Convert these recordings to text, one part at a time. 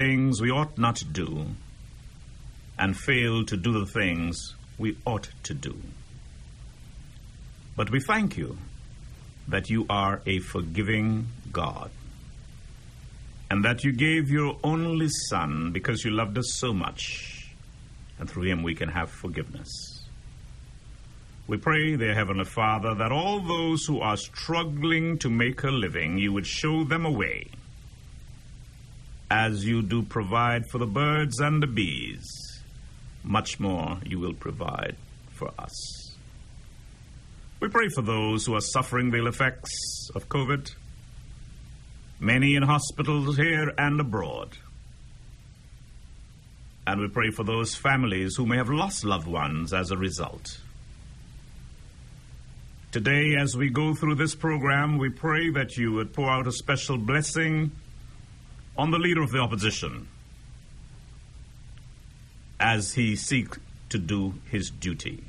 things we ought not do and fail to do the things we ought to do. But we thank you that you are a forgiving God and that you gave your only Son because you loved us so much, and through him we can have forgiveness. We pray, dear Heavenly Father, that all those who are struggling to make a living, you would show them a way, as you do provide for the birds and the bees. Much more you will provide for us. We pray for those who are suffering the effects of COVID many in hospitals here and abroad. And we pray for those families who may have lost loved ones as a result. Today, as we go through this program, we pray that you would pour out a special blessing on the leader of the opposition as he seeks to do his duty.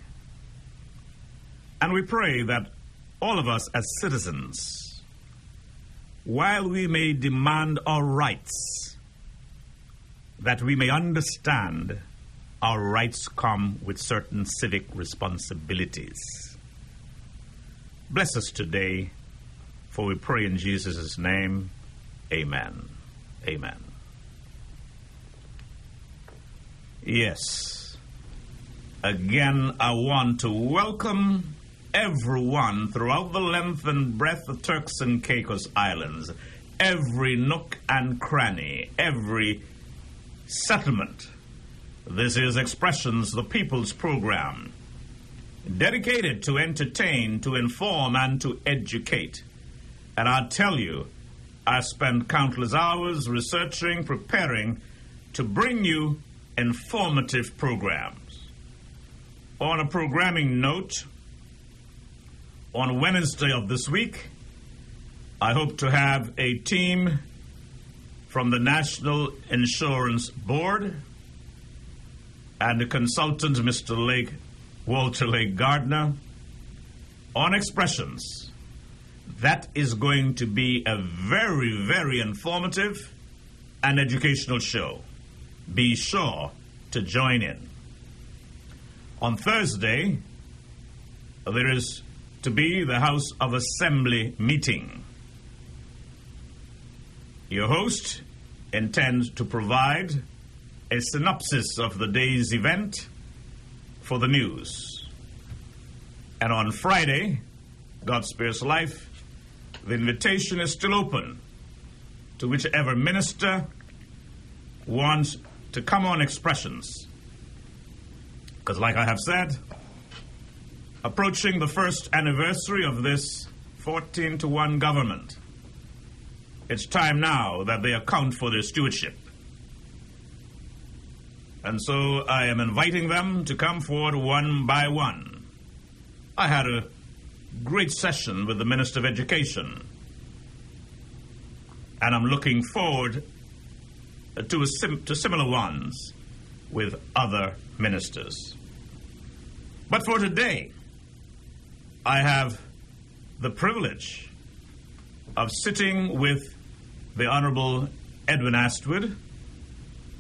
And we pray that all of us as citizens, while we may demand our rights, that we may understand our rights come with certain civic responsibilities. Bless us today, for we pray in Jesus' name. Amen. Amen. Yes. Again, I want to welcome everyone throughout the length and breadth of Turks and Caicos Islands, every nook and cranny, every settlement. This is Expressions, the People's Program, dedicated to entertain, to inform, and to educate. And I tell you, I spend countless hours researching, preparing to bring you informative programs. On a programming note, on Wednesday of this week, I hope to have a team from the National Insurance Board and a consultant, Mr. Lake, Walter Lake Gardner, on expressions. That is going to be a very, very informative and educational show. Be sure to join in. On Thursday, there is to be the House of Assembly meeting. Your host intends to provide a synopsis of the day's event for the news. And on Friday, God Spares Life, the invitation is still open to whichever minister wants to come on expressions. Because, like I have said, approaching the first anniversary of this 14 to 1 government. It's time now that they account for their stewardship. And so I am inviting them to come forward one by one. I had a great session with the Minister of Education, and I'm looking forward uh, to, sim- to similar ones with other ministers. But for today, I have the privilege of sitting with the Honorable Edwin Astwood,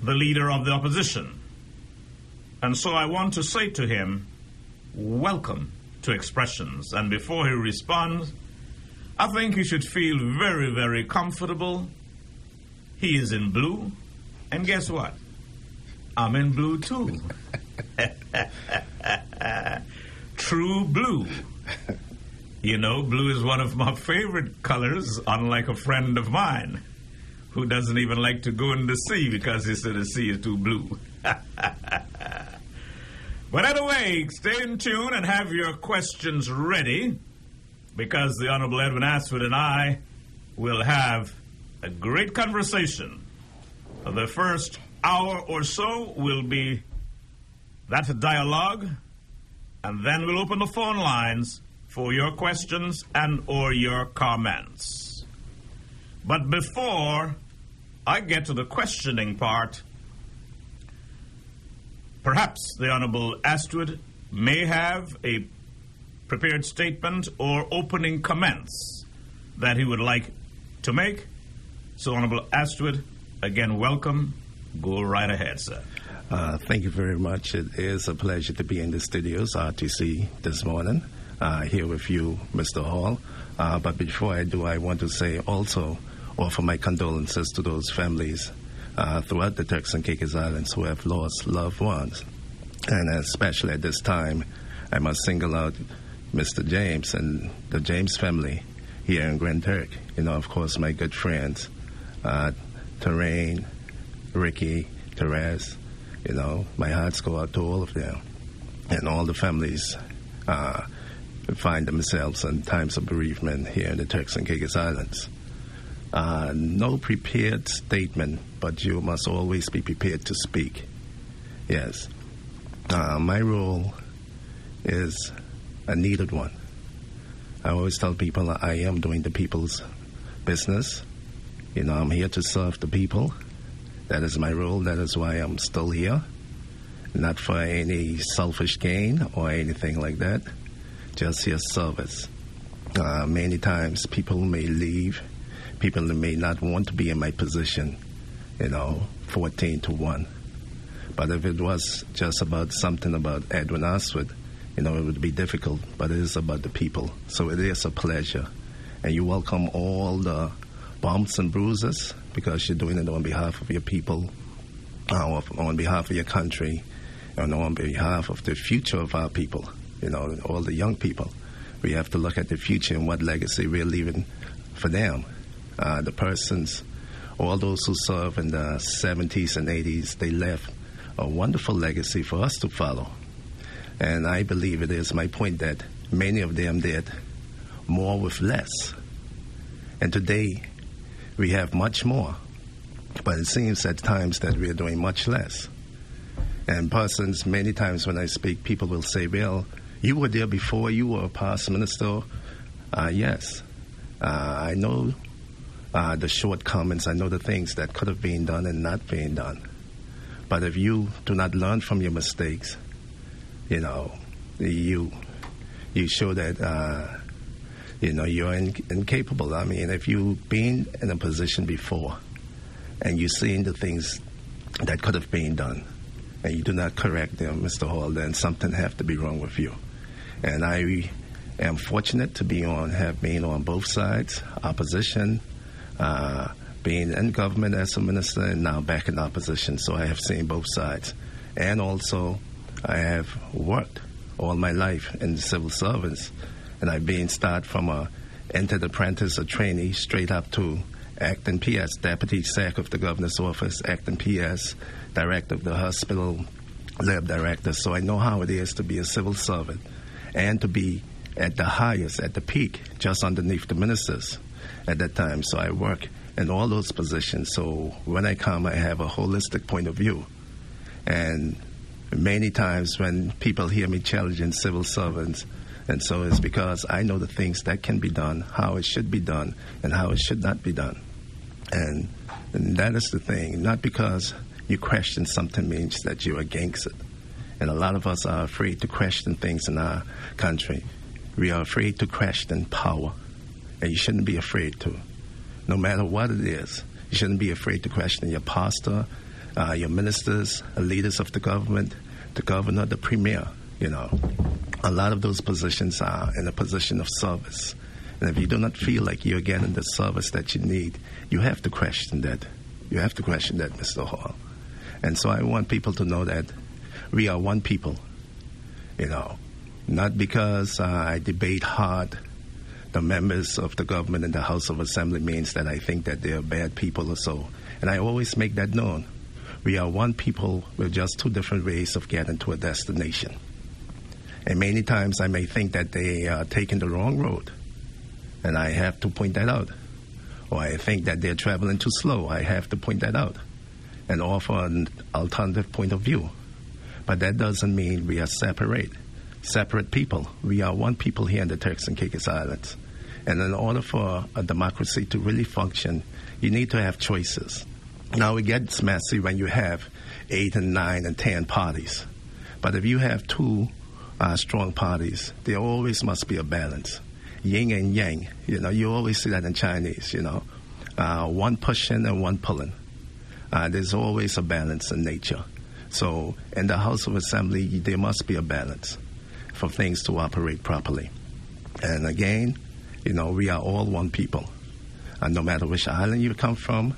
the leader of the opposition. And so I want to say to him, welcome to Expressions. And before he responds, I think he should feel very, very comfortable. He is in blue. And guess what? I'm in blue too. True blue. you know, blue is one of my favorite colors, unlike a friend of mine who doesn't even like to go in the sea because he said the sea is too blue. but anyway, stay in tune and have your questions ready because the Honorable Edwin Astwood and I will have a great conversation. The first hour or so will be that dialogue and then we'll open the phone lines for your questions and or your comments. But before I get to the questioning part, perhaps the Honorable Astwood may have a prepared statement or opening comments that he would like to make. So, Honorable Astwood, Again, welcome. Go right ahead, sir. Uh, thank you very much. It is a pleasure to be in the studios, RTC, this morning, uh, here with you, Mr. Hall. Uh, but before I do, I want to say also offer my condolences to those families uh, throughout the Turks and Caicos Islands who have lost loved ones. And especially at this time, I must single out Mr. James and the James family here in Grand Turk. You know, of course, my good friends, uh, Terrain, Ricky, Therese. You know, my hearts go out to all of them and all the families uh, find themselves in times of bereavement here in the Turks and Caicos Islands. Uh, no prepared statement, but you must always be prepared to speak. Yes. Uh, my role is a needed one. I always tell people I am doing the people's business. You know, I'm here to serve the people. That is my role. That is why I'm still here. Not for any selfish gain or anything like that. Just here service. Uh, many times people may leave. People may not want to be in my position. You know, 14 to 1. But if it was just about something about Edwin Astwood, you know, it would be difficult, but it is about the people. So it is a pleasure. And you welcome all the bumps and bruises because you're doing it on behalf of your people, uh, on behalf of your country, and on behalf of the future of our people, you know, all the young people. We have to look at the future and what legacy we're leaving for them. Uh, the persons, all those who served in the 70s and 80s, they left a wonderful legacy for us to follow. And I believe it is my point that many of them did more with less. And today, we have much more. But it seems at times that we are doing much less. And persons, many times when I speak, people will say, Well, you were there before, you were a past minister. Uh, yes. Uh, I know uh, the shortcomings, I know the things that could have been done and not being done. But if you do not learn from your mistakes, you know, you you show that uh, you know you're in, incapable. I mean, if you've been in a position before and you've seen the things that could have been done, and you do not correct them, Mr. Hall, then something have to be wrong with you. And I am fortunate to be on, have been on both sides, opposition, uh, being in government as a minister, and now back in opposition. So I have seen both sides, and also I have worked all my life in the civil service, and I've been start from a entered apprentice, a trainee, straight up to acting PS, deputy sec of the governor's office, acting PS, director of the hospital, lab director. So I know how it is to be a civil servant and to be at the highest, at the peak, just underneath the ministers at that time. So I work in all those positions. So when I come, I have a holistic point of view. And many times when people hear me challenging civil servants, and so it's because I know the things that can be done, how it should be done, and how it should not be done. And, and that is the thing. Not because you question something means that you're against it. And a lot of us are afraid to question things in our country. We are afraid to question power. And you shouldn't be afraid to. No matter what it is, you shouldn't be afraid to question your pastor, uh, your ministers, leaders of the government, the governor, the premier. You know, a lot of those positions are in a position of service. And if you do not feel like you're getting the service that you need, you have to question that. You have to question that, Mr. Hall. And so I want people to know that we are one people. You know, not because uh, I debate hard the members of the government in the House of Assembly means that I think that they're bad people or so. And I always make that known. We are one people with just two different ways of getting to a destination. And many times I may think that they are taking the wrong road, and I have to point that out. Or I think that they're traveling too slow, I have to point that out and offer an alternative point of view. But that doesn't mean we are separate, separate people. We are one people here in the Turks and Caicos Islands. And in order for a democracy to really function, you need to have choices. Now it gets messy when you have eight and nine and ten parties. But if you have two uh, strong parties, there always must be a balance. Yin and yang. You know, you always see that in Chinese, you know. Uh, one pushing and one pulling. Uh, there's always a balance in nature. So in the House of Assembly, there must be a balance for things to operate properly. And again, you know, we are all one people. And no matter which island you come from,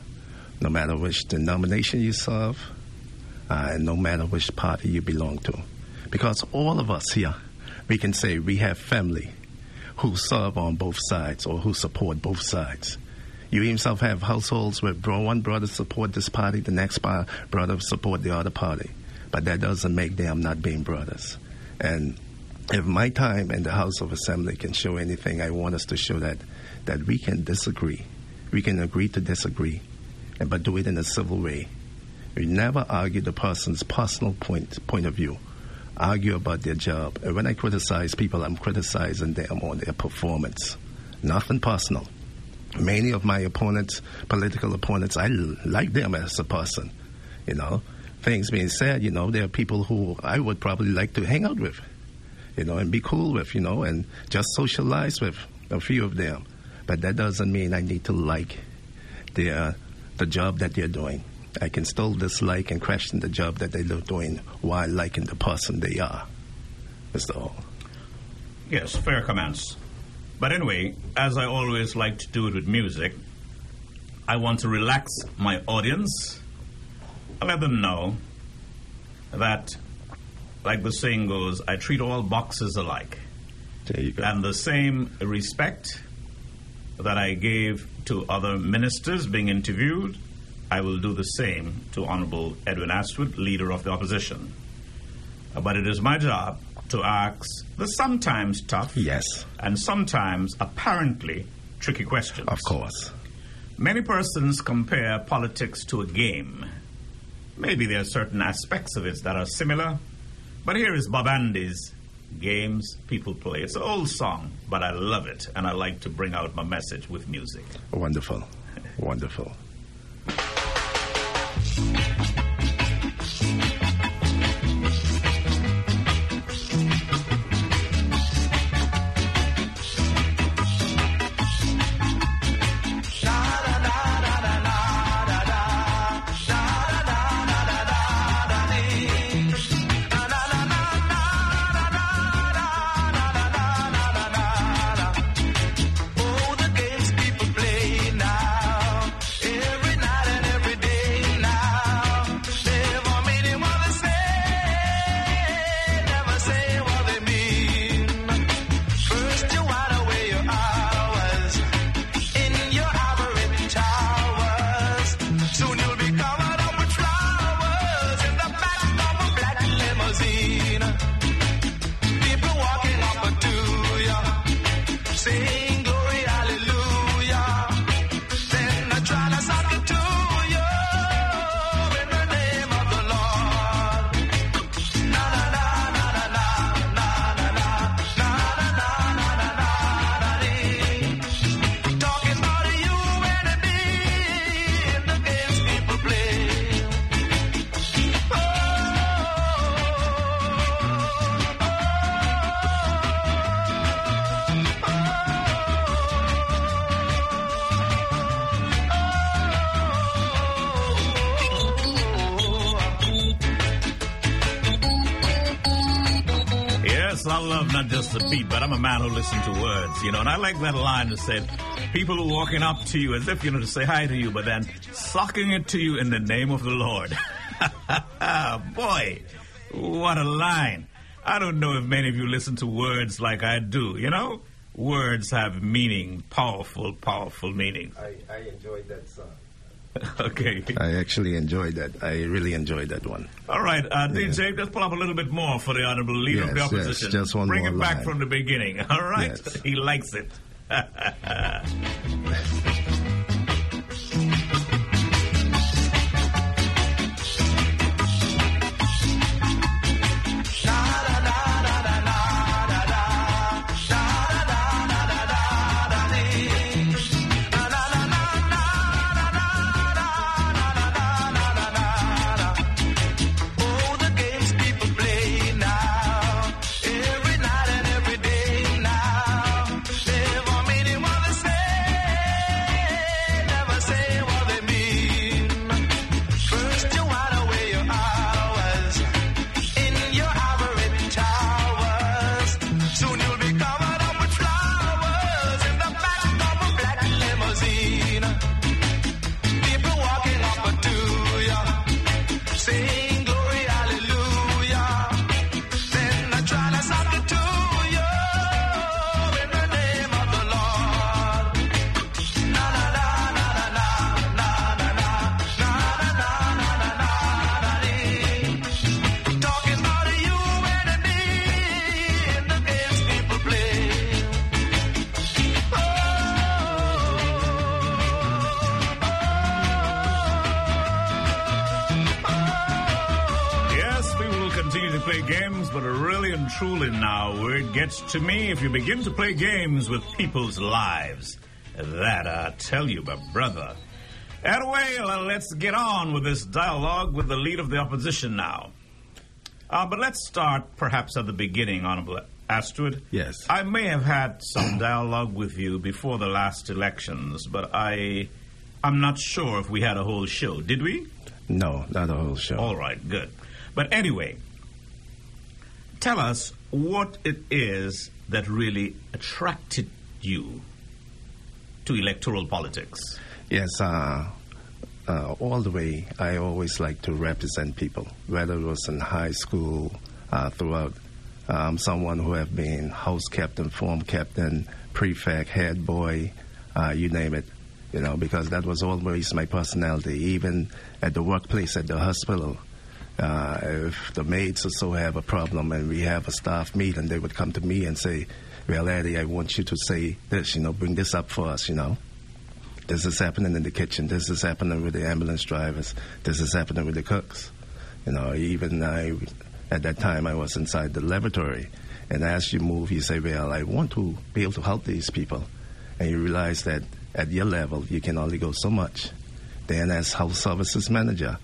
no matter which denomination you serve, uh, and no matter which party you belong to. Because all of us here, we can say we have family who serve on both sides or who support both sides. You yourself have households where one brother support this party, the next brother support the other party. But that doesn't make them not being brothers. And if my time in the House of Assembly can show anything, I want us to show that that we can disagree. We can agree to disagree, but do it in a civil way. We never argue the person's personal point point of view. Argue about their job. And when I criticize people, I'm criticizing them on their performance. Nothing personal many of my opponents, political opponents, I like them as a person. You know, things being said, you know, there are people who I would probably like to hang out with, you know, and be cool with, you know, and just socialize with a few of them. But that doesn't mean I need to like their uh, the job that they're doing. I can still dislike and question the job that they're doing while liking the person they are. Mr. Hall. Yes, fair comments. But anyway, as I always like to do it with music, I want to relax my audience and let them know that, like the saying goes, I treat all boxes alike. There you go. And the same respect that I gave to other ministers being interviewed, I will do the same to Honorable Edwin Astwood, Leader of the Opposition. But it is my job to ask the sometimes tough yes. and sometimes apparently tricky questions. Of course. Many persons compare politics to a game. Maybe there are certain aspects of it that are similar, but here is Bob Andy's Games People Play. It's an old song, but I love it, and I like to bring out my message with music. Wonderful. Wonderful. But I'm a man who listens to words, you know. And I like that line that said, people are walking up to you as if, you know, to say hi to you, but then sucking it to you in the name of the Lord. Boy, what a line. I don't know if many of you listen to words like I do, you know? Words have meaning, powerful, powerful meaning. I, I enjoyed that song. okay. I actually enjoyed that. I really enjoyed that one. All right, uh, DJ, yeah. just pull up a little bit more for the honorable leader yes, of the opposition. Yes, just one Bring more it back line. from the beginning. All right, yes. he likes it. gets to me if you begin to play games with people's lives. That I tell you, my brother. Anyway, uh, let's get on with this dialogue with the lead of the opposition now. Uh, but let's start perhaps at the beginning, Honorable Astwood. Yes. I may have had some dialogue with you before the last elections, but I, I'm not sure if we had a whole show. Did we? No, not a whole show. All right, good. But anyway, tell us what it is that really attracted you to electoral politics. Yes, uh, uh, all the way, I always like to represent people, whether it was in high school, uh, throughout. Um, someone who have been house captain, form captain, prefect, head boy, uh, you name it. You know, because that was always my personality. Even at the workplace, at the hospital, uh, if the maids or so have a problem and we have a staff meeting, they would come to me and say, "Well, Eddie, I want you to say this. You know, bring this up for us. You know." This is happening in the kitchen. This is happening with the ambulance drivers. This is happening with the cooks. You know, even I, at that time, I was inside the laboratory. And as you move, you say, well, I want to be able to help these people. And you realize that at your level, you can only go so much. Then as health services manager,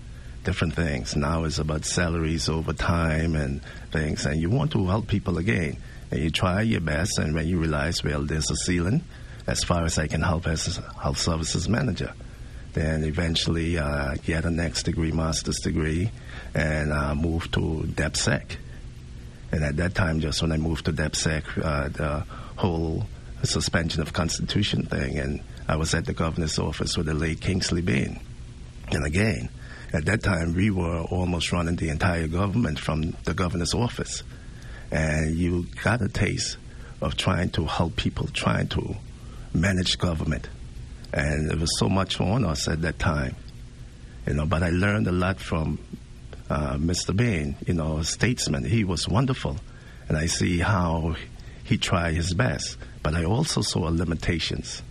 different things. Now it's about salaries over time and things. And you want to help people again. And you try your best. And when you realize, well, there's a ceiling, as far as I can help as a health services manager. Then eventually uh, get a next degree, master's degree, and uh, move to DepSec. And at that time, just when I moved to DepSec, uh, the whole suspension of constitution thing, and I was at the governor's office with the late Kingsley Bain. And again, at that time, we were almost running the entire government from the governor's office. And you got a taste of trying to help people, trying to manage government. And it was so much on us at that time. You know, but I learned a lot from uh, Mr. Bain, you know, a statesman. He was wonderful. And I see how he tried his best. But I also saw limitations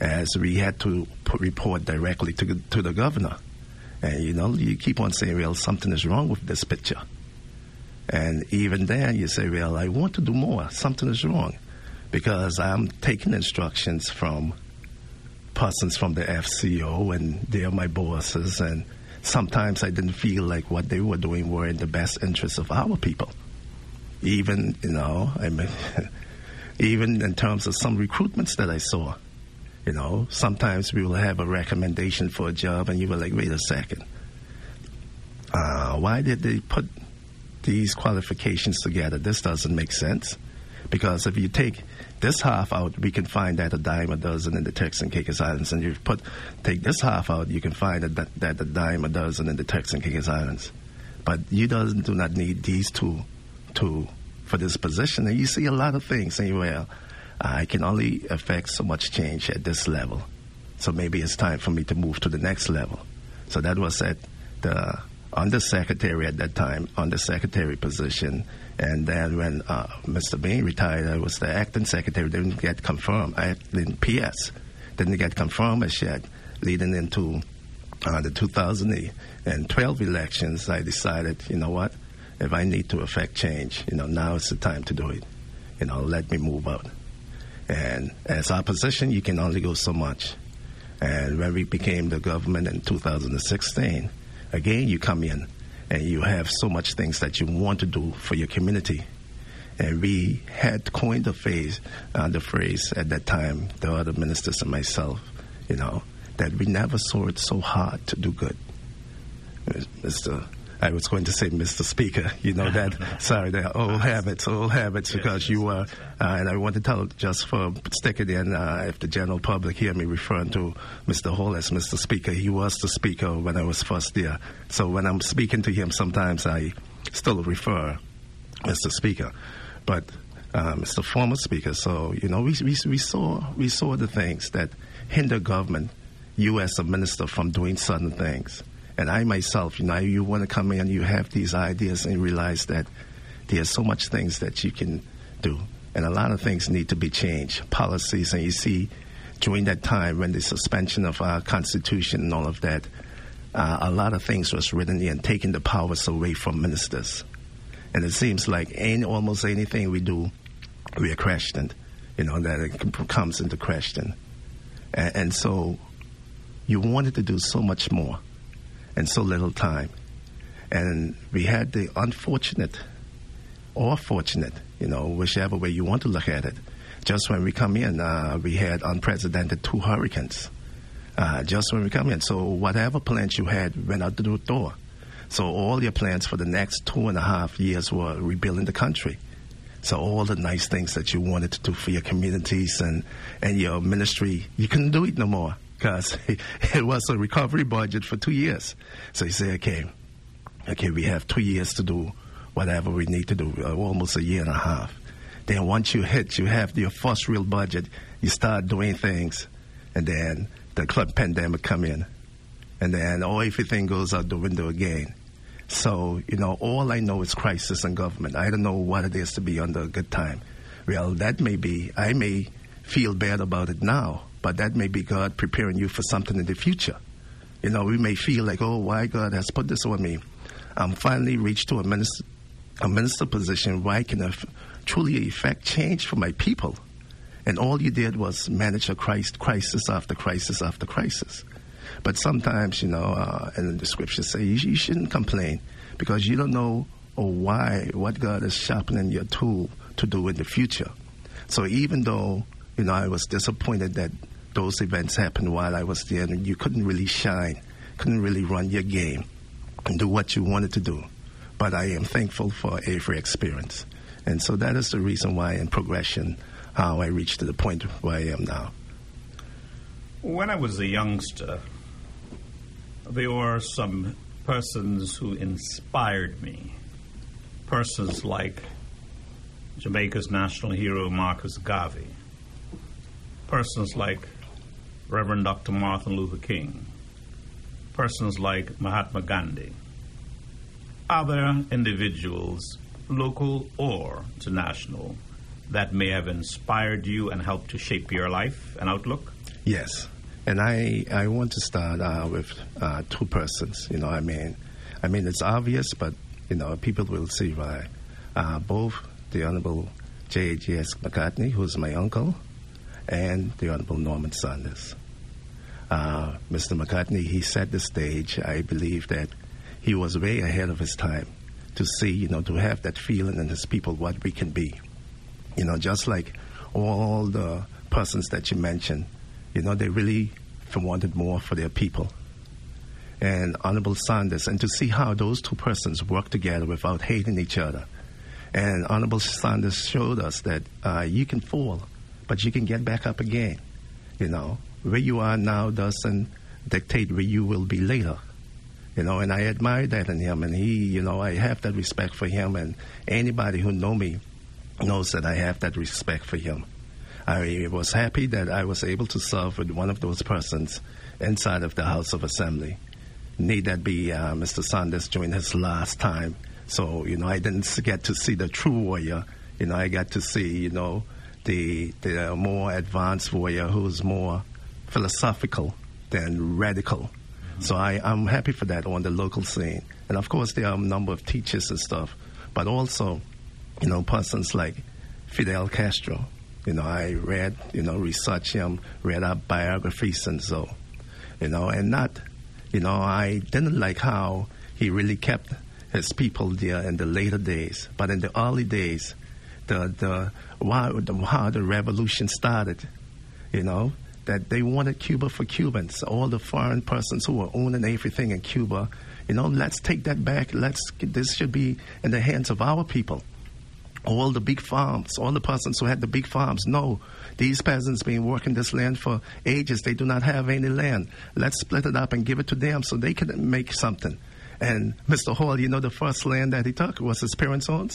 as we had to put, report directly to, to the governor. And, you know, you keep on saying, well, something is wrong with this picture. And even then, you say, well, I want to do more. Something is wrong because I'm taking instructions from persons from the FCO and they're my bosses and sometimes I didn't feel like what they were doing were in the best interest of our people. Even, you know, I mean, even in terms of some recruitments that I saw. You know, sometimes we will have a recommendation for a job and you were like, wait a second. Uh, why did they put these qualifications together? This doesn't make sense. Because if you take this half out, we can find that a dime a dozen in the Turks and Caicos Islands. And you put take this half out, you can find that, that a dime a dozen in the Turks and Caicos Islands. But you doesn't do not need these two to for this position. And you see a lot of things saying, well, I can only affect so much change at this level. So maybe it's time for me to move to the next level. So that was at the undersecretary at that time, undersecretary position. And then when uh, Mr. Bain retired, I was the acting secretary. Didn't get confirmed. I in PS didn't get confirmed as yet. Leading into uh, the 2012 elections, I decided, you know what? If I need to affect change, you know, now is the time to do it. You know, let me move out. And as opposition, you can only go so much. And when we became the government in 2016, again, you come in and you have so much things that you want to do for your community. And we had coined the phrase, uh, the phrase at that time, the other ministers and myself, you know, that we never saw it so hard to do good. Mr. I was going to say, Mr. Speaker, you know that. sorry, they're old habits, old habits, because you were, uh, and I want to tell just for sticking in, uh, if the general public hear me referring to Mr. Hall as Mr. Speaker, he was the Speaker when I was first there. So when I'm speaking to him, sometimes I still refer Mr. Speaker, but it's the Former Speaker. So you know, we, we we saw we saw the things that hinder government, you as a minister, from doing certain things. And I myself, you know, you want to come in, you have these ideas and realize that there's so much things that you can do. And a lot of things need to be changed, policies. And you see, during that time when the suspension of our constitution and all of that, uh, a lot of things was written in, taking the powers away from ministers. And it seems like any, almost anything we do, we are questioned, you know, that it comes into question. And, and so you wanted to do so much more in so little time. And we had the unfortunate or fortunate, you know, whichever way you want to look at it. Just when we come in, uh, we had unprecedented two hurricanes. Uh, just when we come in. So whatever plans you had went out the door. So all your plans for the next two and a half years were rebuilding the country. So all the nice things that you wanted to do for your communities and, and your ministry, you couldn't do it no more because it was a recovery budget for two years. So you say, okay, okay, we have two years to do whatever we need to do, uh, almost a year and a half. Then once you hit, you have your first real budget, you start doing things, and then the club pandemic come in, and then all everything goes out the window again. So, you know, all I know is crisis in government. I don't know what it is to be under a good time. Well, that may be, I may feel bad about it now, but that may be God preparing you for something in the future. You know, we may feel like, oh, why God has put this on me. I'm finally reached to a minister, a minister position where I can have truly effect change for my people. And all you did was manage a Christ, crisis after crisis after crisis. But sometimes, you know, uh, and the scriptures say you, you, shouldn't complain because you don't know or why, what God is sharpening your tool to do in the future. So even though, you know, I was disappointed that those events happened while I was there and you couldn't really shine, couldn't really run your game and do what you wanted to do. But I am thankful for every experience. And so that is the reason why in progression, how I reached to the point where I am now. When I was a youngster, there were some persons who inspired me. Persons like Jamaica's national hero Marcus Garvey. Persons like Reverend Dr. Martin Luther King. Persons like Mahatma Gandhi. Other individuals local or international, that may have inspired you and helped to shape your life and outlook? Yes. And I, I want to start uh, with uh, two persons. You know, I mean, I mean it's obvious, but you know, people will see why. Uh, both the Honorable J.J.S. McCartney, who's my uncle, and the Honorable Norman Saunders. Uh, Mr. McCartney, he set the stage. I believe that he was way ahead of his time to see, you know, to have that feeling in his people what we can be. You know, just like all the persons that you mentioned, you know, they really wanted more for their people. And Honorable Saunders, and to see how those two persons work together without hating each other. And Honorable Saunders showed us that uh, you can fall, but you can get back up again. You know, where you are now doesn't dictate where you will be later you know, and I admire that in him. And he, you know, I have that respect for him. And anybody who know me knows that I have that respect for him. I was happy that I was able to serve with one of those persons inside of the House of Assembly. Need that be uh, Mr. Saunders during his last time. So, you know, I didn't get to see the true warrior. You know, I got to see, you know, the, the more advanced warrior who's more philosophical than radical so I, I'm happy for that on the local scene. And of course, there are a number of teachers and stuff, but also, you know, persons like Fidel Castro. You know, I read, you know, research him, read up biographies and so, you know, and not, you know, I didn't like how he really kept his people there in the later days, but in the early days, the the why the, how the revolution started, you know, that they wanted Cuba for Cubans, all the foreign persons who were owning everything in Cuba. You know, let's take that back. Let's this should be in the hands of our people. All the big farms, all the persons who had the big farms. No, these peasants been working this land for ages. They do not have any land. Let's split it up and give it to them so they can make something. And Mr. Hall, you know, the first land that he took was his parents' own.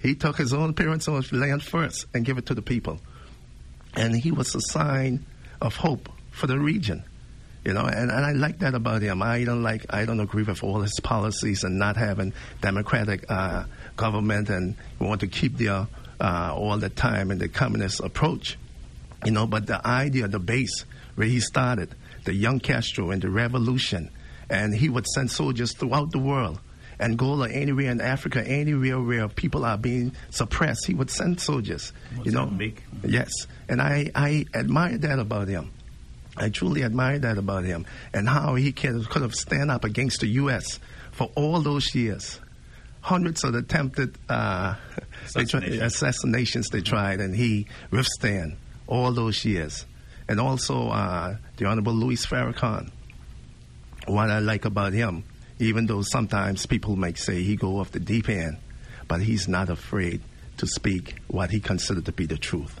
He took his own parents' own land first and give it to the people. And he was assigned of hope for the region. You know, and, and I like that about him. I don't like, I don't agree with all his policies and not having democratic uh, government and want to keep their uh, all the time in the communist approach. You know, but the idea, the base where he started, the young Castro and the revolution, and he would send soldiers throughout the world Angola, anywhere in Africa, anywhere where people are being suppressed, he would send soldiers. you know, yes, and I I admire that about him. I truly admire that about him and how he could, could have stand up against the U.S. for all those years. Hundreds of attempted uh, assassinations. assassinations they tried, and he withstand all those years. And also uh, the Honorable Louis Farrakhan. What I like about him, even though sometimes people might say he go off the deep end, but he's not afraid to speak what he considered to be the truth,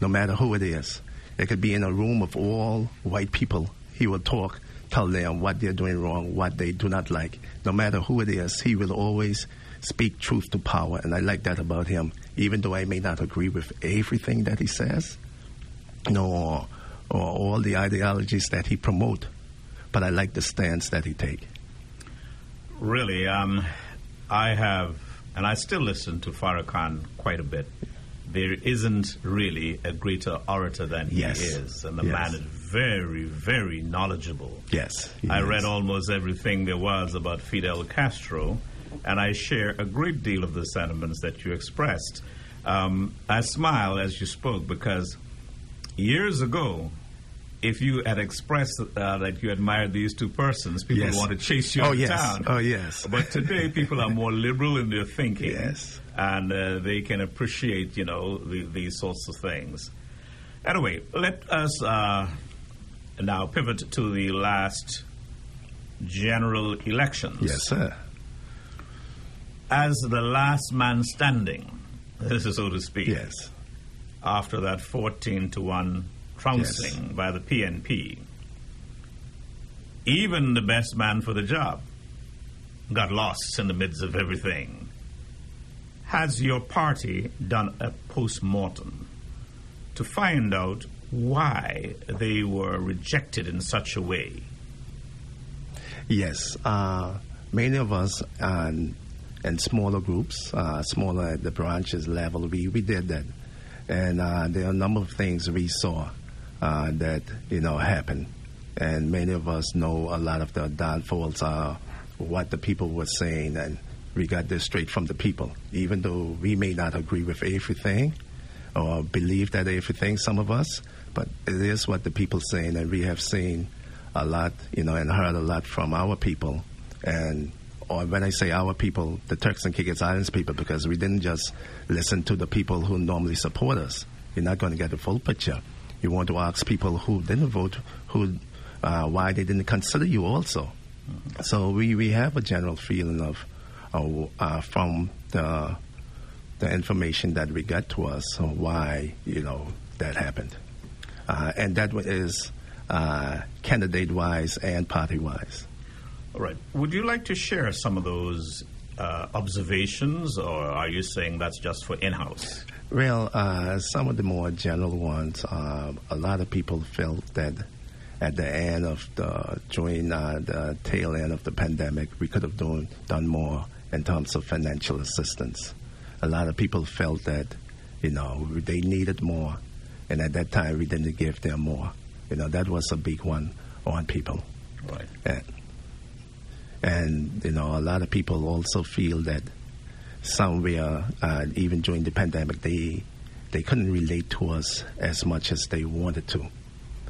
no matter who it is. It could be in a room of all white people. He will talk, tell them what they're doing wrong, what they do not like. No matter who it is, he will always speak truth to power. And I like that about him, even though I may not agree with everything that he says, nor or all the ideologies that he promote, but I like the stance that he take. Really, um, I have, and I still listen to Farrakhan quite a bit there isn't really a greater orator than yes. he is. And the yes. man is very, very knowledgeable. Yes. I is. read almost everything there was about Fidel Castro, and I share a great deal of the sentiments that you expressed. Um, I smile as you spoke because years ago, if you had expressed uh, that you admired these two persons, people yes. want to chase you oh, out of yes. town. Oh, yes. But today, people are more liberal in their thinking. Yes. And uh, they can appreciate, you know, the, these sorts of things. Anyway, let us uh, now pivot to the last general elections. Yes, sir. As the last man standing, this is so to speak. Yes. After that 14 to 1 trouncing yes. by the PNP. Even the best man for the job got lost in the midst of everything. Has your party done a post mortem to find out why they were rejected in such a way? Yes. Uh, many of us uh, in smaller groups, uh, smaller at the branches level, we, we did that. And uh, there are a number of things we saw uh, that you know happened, and many of us know a lot of the downfalls are what the people were saying, and we got this straight from the people. Even though we may not agree with everything or believe that everything, some of us, but it is what the people saying, and we have seen a lot, you know, and heard a lot from our people, and or when I say our people, the Turks and Caicos Islands people, because we didn't just listen to the people who normally support us. You're not going to get the full picture you want to ask people who didn't vote who uh, why they didn't consider you also. Mm-hmm. So we, we have a general feeling of uh, uh, from the the information that we got to us why you know that happened, uh, and that is uh, candidate wise and party wise. All right. Would you like to share some of those uh, observations, or are you saying that's just for in house? Well, uh, some of the more general ones, uh, a lot of people felt that at the end of the, during uh, the tail end of the pandemic, we could have done, done more in terms of financial assistance. A lot of people felt that, you know, they needed more, and at that time we didn't give them more. You know, that was a big one on people. Right. And, and you know, a lot of people also feel that somewhere, uh, even during the pandemic, they they couldn't relate to us as much as they wanted to,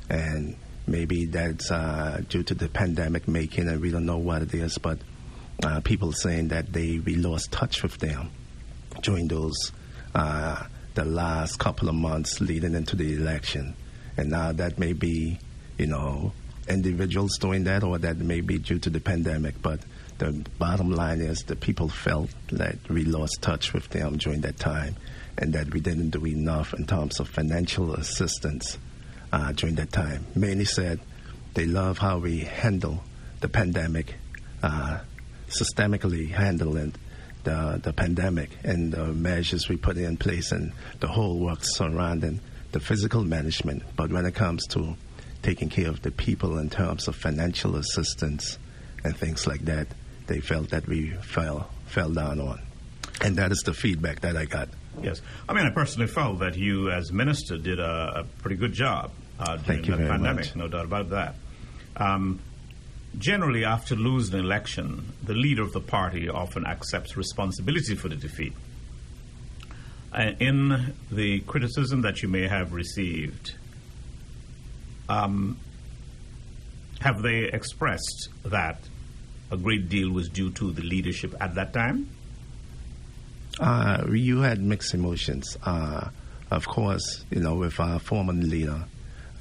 and maybe that's uh, due to the pandemic making, and we don't know what it is, but uh, people saying that they we lost touch with them during those uh, the last couple of months leading into the election, and now that may be, you know, individuals doing that, or that may be due to the pandemic, but the bottom line is the people felt that we lost touch with them during that time and that we didn't do enough in terms of financial assistance uh, during that time. Many said they love how we handle the pandemic, uh, systemically handling the, the pandemic and the measures we put in place and the whole work surrounding the physical management. But when it comes to taking care of the people in terms of financial assistance and things like that, they felt that we fell fell down on, and that is the feedback that I got. Yes, I mean, I personally felt that you, as minister, did a, a pretty good job uh, during the pandemic. Much. No doubt about that. Um, generally, after losing an election, the leader of the party often accepts responsibility for the defeat. Uh, in the criticism that you may have received, um, have they expressed that a great deal was due to the leadership at that time? Uh, you had mixed emotions. Uh, of course, you know, with our former leader,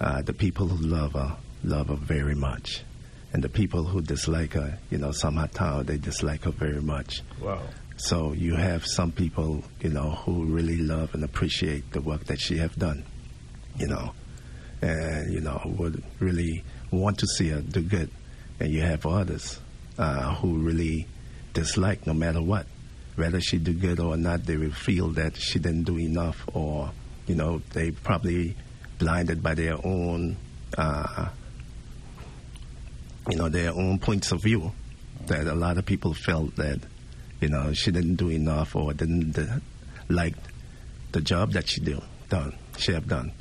uh, the people who love her love her very much, and the people who dislike her, you know, somehow they dislike her very much. Wow. So you have some people, you know, who really love and appreciate the work that she have done, you know, and you know would really want to see her do good, and you have others uh, who really dislike no matter what, whether she do good or not. They will feel that she didn't do enough, or you know, they probably blinded by their own, uh, you know, their own points of view. That a lot of people felt that, you know, she didn't do enough or didn't uh, like the job that she do done. She have done.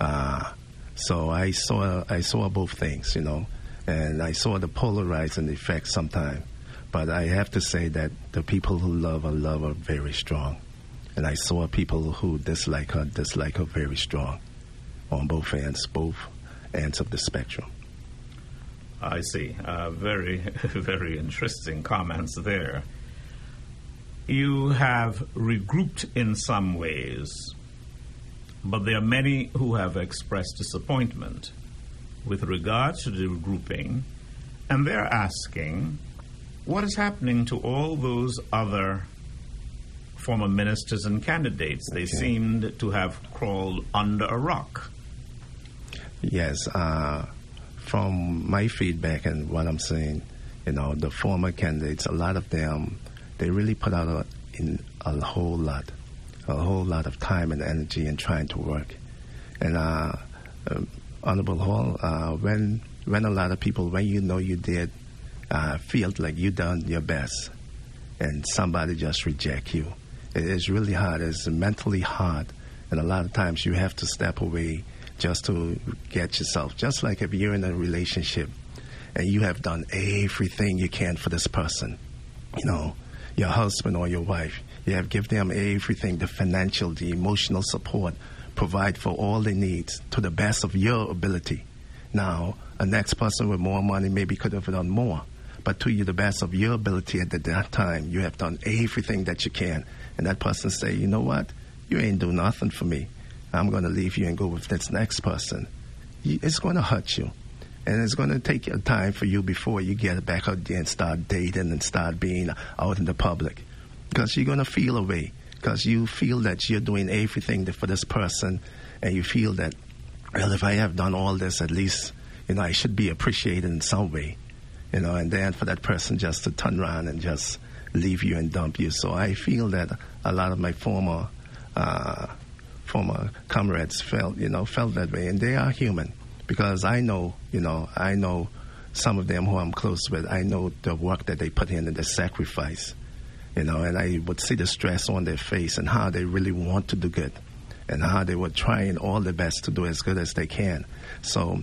Uh, so I saw I saw both things, you know, and I saw the polarizing effect sometimes. But I have to say that the people who love her love her very strong, and I saw people who dislike her dislike her very strong, on both ends, both ends of the spectrum. I see. Uh, very, very interesting comments there. You have regrouped in some ways but there are many who have expressed disappointment with regard to the grouping, and they're asking what is happening to all those other former ministers and candidates? They okay. seemed to have crawled under a rock. Yes, uh, from my feedback and what I'm seeing, you know, the former candidates, a lot of them, they really put out a, in a whole lot a whole lot of time and energy in trying to work. And uh, uh, Honorable Hall, uh, when when a lot of people, when you know you did, uh, feel like you done your best, and somebody just reject you, it is really hard. It's mentally hard, and a lot of times you have to step away just to get yourself. Just like if you're in a relationship and you have done everything you can for this person, you know, your husband or your wife, you have give them everything, the financial, the emotional support, provide for all their needs to the best of your ability. Now, a next person with more money maybe could have done more, but to you the best of your ability at that time, you have done everything that you can. And that person say, you know what, you ain't do nothing for me. I'm going to leave you and go with this next person. It's going to hurt you. And it's going to take time for you before you get back out there and start dating and start being out in the public because you're going to feel a way because you feel that you're doing everything for this person and you feel that, well, if I have done all this, at least, you know, I should be appreciated in some way, you know, and then for that person just to turn around and just leave you and dump you. So I feel that a lot of my former, uh, former comrades felt, you know, felt that way, and they are human because I know, you know, I know some of them who I'm close with, I know the work that they put in and the sacrifice you know, and I would see the stress on their face and how they really want to do good and how they were trying all their best to do as good as they can. So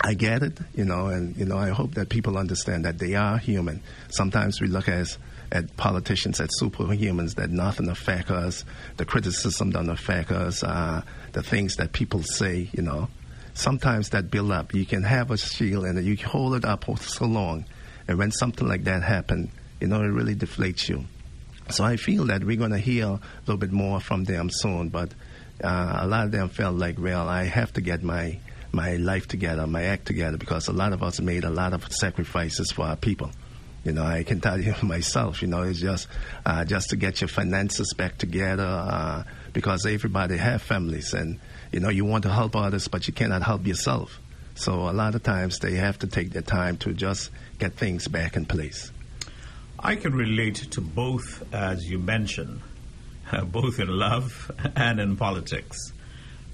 I get it, you know, and, you know, I hope that people understand that they are human. Sometimes we look as, at politicians as superhumans that nothing affect us, the criticism don't affect us, uh, the things that people say, you know. Sometimes that build up. You can have a shield and you hold it up for so long, and when something like that happens, you know, it really deflates you. So I feel that we're going to hear a little bit more from them soon. But uh, a lot of them felt like, well, I have to get my my life together, my act together, because a lot of us made a lot of sacrifices for our people. You know, I can tell you myself. You know, it's just uh, just to get your finances back together, uh, because everybody have families, and you know, you want to help others, but you cannot help yourself. So a lot of times they have to take their time to just get things back in place. I can relate to both, as you mentioned, uh, both in love and in politics.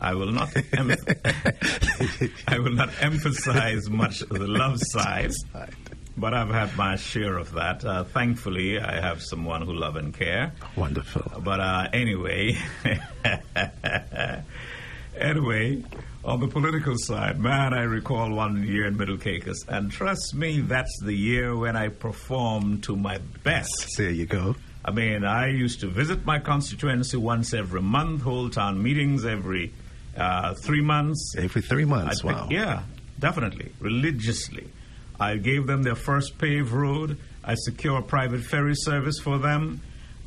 I will not em- I will not emphasize much the love side, but I've had my share of that. Uh, thankfully, I have someone who love and care. Wonderful. But uh, anyway, anyway, on the political side, man, I recall one year in Middle Caicos, and trust me, that's the year when I performed to my best. There you go. I mean, I used to visit my constituency once every month, hold town meetings every uh, three months. Every three months, I- wow. Yeah, definitely, religiously. I gave them their first paved road. I secured private ferry service for them.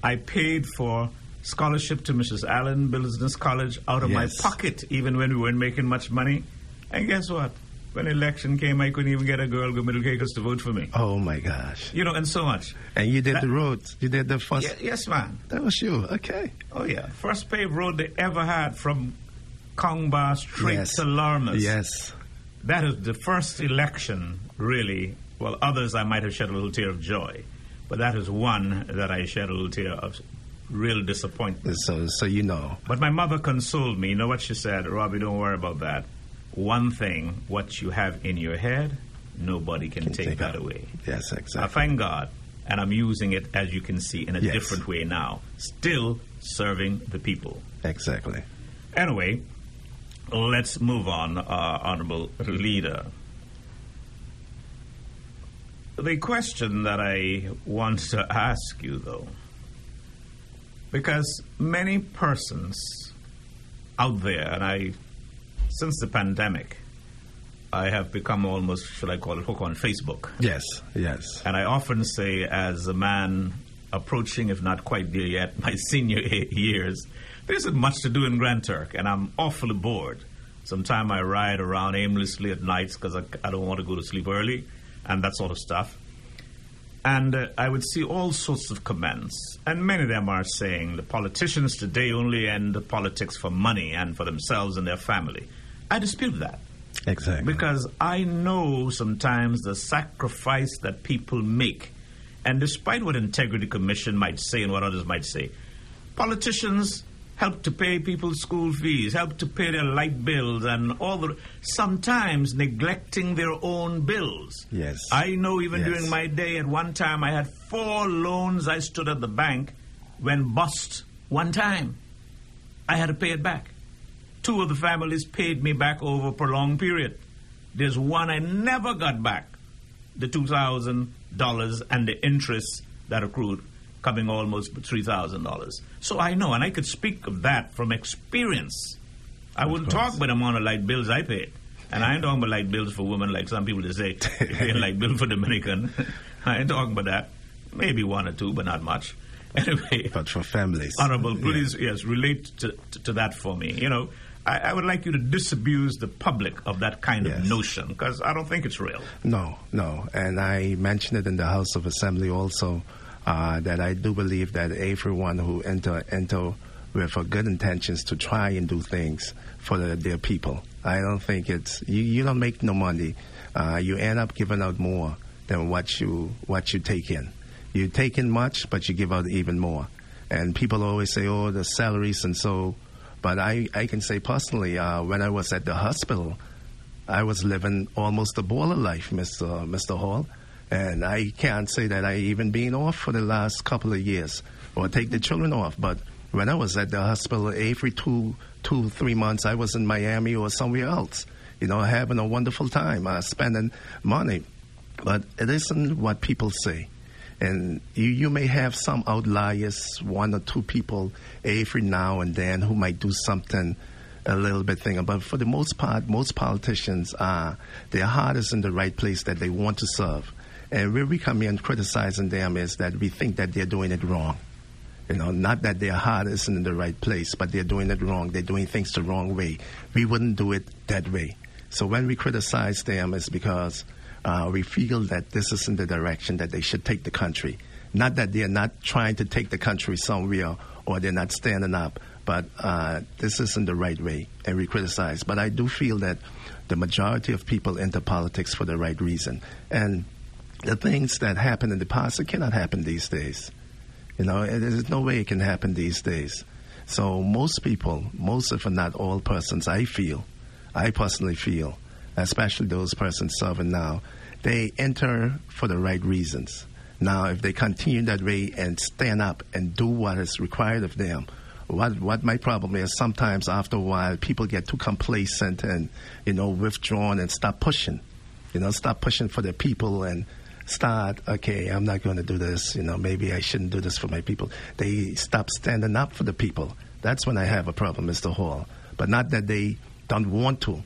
I paid for scholarship to Mrs. Allen Business College out of my pocket, even when we weren't making much money. And guess what? When election came, I couldn't even get a girl go Middle Caicos to vote for me. Oh my gosh. You know, and so much. And you did That- the roads. You did the first. Ye- yes, man. That was you. Okay. Oh yeah, first paved road they ever had from Conch Bar straight yes. to Lorimers. Yes. That is the first election, really. Well, others I might have shed a little tear of joy, but that is one that I shed a little tear of real disappointment. So, so you know. But my mother consoled me. You know what she said? Robbie, don't worry about that. One thing, what you have in your head, nobody can, Can take, take that out. away. Yes, exactly. I thank God, and I'm using it, as you can see, in a Yes. different way now. Still serving the people. Exactly. Anyway, let's move on, uh, Honorable Leader. The question that I want to ask you, though, because many persons out there, and I, since the pandemic, I have become almost, should I call it, hook on Facebook. Yes. Yes. And I often say, as a man approaching, if not quite there yet, my senior years, there isn't much to do in Grand Turk, and I'm awfully bored. Sometimes I ride around aimlessly at nights because I, I don't want to go to sleep early, and that sort of stuff. And uh, I would see all sorts of comments, and many of them are saying the politicians today only end politics for money and for themselves and their family. I dispute that. Exactly. Because I know sometimes the sacrifice that people make. And despite what Integrity Commission might say and what others might say, politicians help to pay people's school fees, help to pay their light bills, and all the sometimes neglecting their own bills. Yes. I know even Yes. during my day at one time I had four loans I stood at the bank when bust one time. I had to pay it back. Two of the families paid me back over a prolonged period. There's one I never got back. The two thousand dollars and the interest that accrued coming almost three thousand dollars. So I know, and I could speak of that from experience. I wouldn't course. talk about the amount of light bills I paid. And I ain't talking about light bills for women like some people that say you pay a light bill for Dominican. I ain't talking about that. Maybe one or two, but not much. Anyway, but for families. Honorable, Yeah. please, yes, relate to, to, to that for me. You know, I, I would like you to disabuse the public of that kind of notion because I don't think it's real. No, no. And I mentioned it in the House of Assembly also uh, that I do believe that everyone who enter enter with good intentions to try and do things for the, their people. I don't think it's you. You don't make no money. Uh, you end up giving out more than what you what you take in. You take in much, but you give out even more. And people always say, "Oh, the salaries and so." But I, I can say personally, uh, when I was at the hospital, I was living almost a baller life, Mr. Mr. Hall, and I can't say that I even been off for the last couple of years or take the children off. But when I was at the hospital, every two, two, three months, I was in Miami or somewhere else, you know, having a wonderful time, uh, spending money. But it isn't what people say. And you, you may have some outliers, one or two people every now and then who might do something a little bit thing. But for the most part, most politicians are their heart is in the right place that they want to serve. And where we come in criticizing them is that we think that they're doing it wrong. You know, not that their heart isn't in the right place, but they're doing it wrong. They're doing things the wrong way. We wouldn't do it that way. So when we criticize them, it's because uh, we feel that this isn't the direction that they should take the country. Not that they're not trying to take the country somewhere or they're not standing up, but uh, this isn't the right way, and we criticize. But I do feel that the majority of people enter politics for the right reason. And the things that happened in the past, cannot happen these days. You know, there's no way it can happen these days. So most people, most if not all persons, I feel, I personally feel, especially those persons serving now, they enter for the right reasons. Now, if they continue that way and stand up and do what is required of them, what what my problem is sometimes after a while people get too complacent and you know withdrawn and stop pushing, you know, stop pushing for the people and start okay i'm not going to do this you know maybe i shouldn't do this for my people they stop standing up for the people that's when i have a problem mr hall but not that they don't want to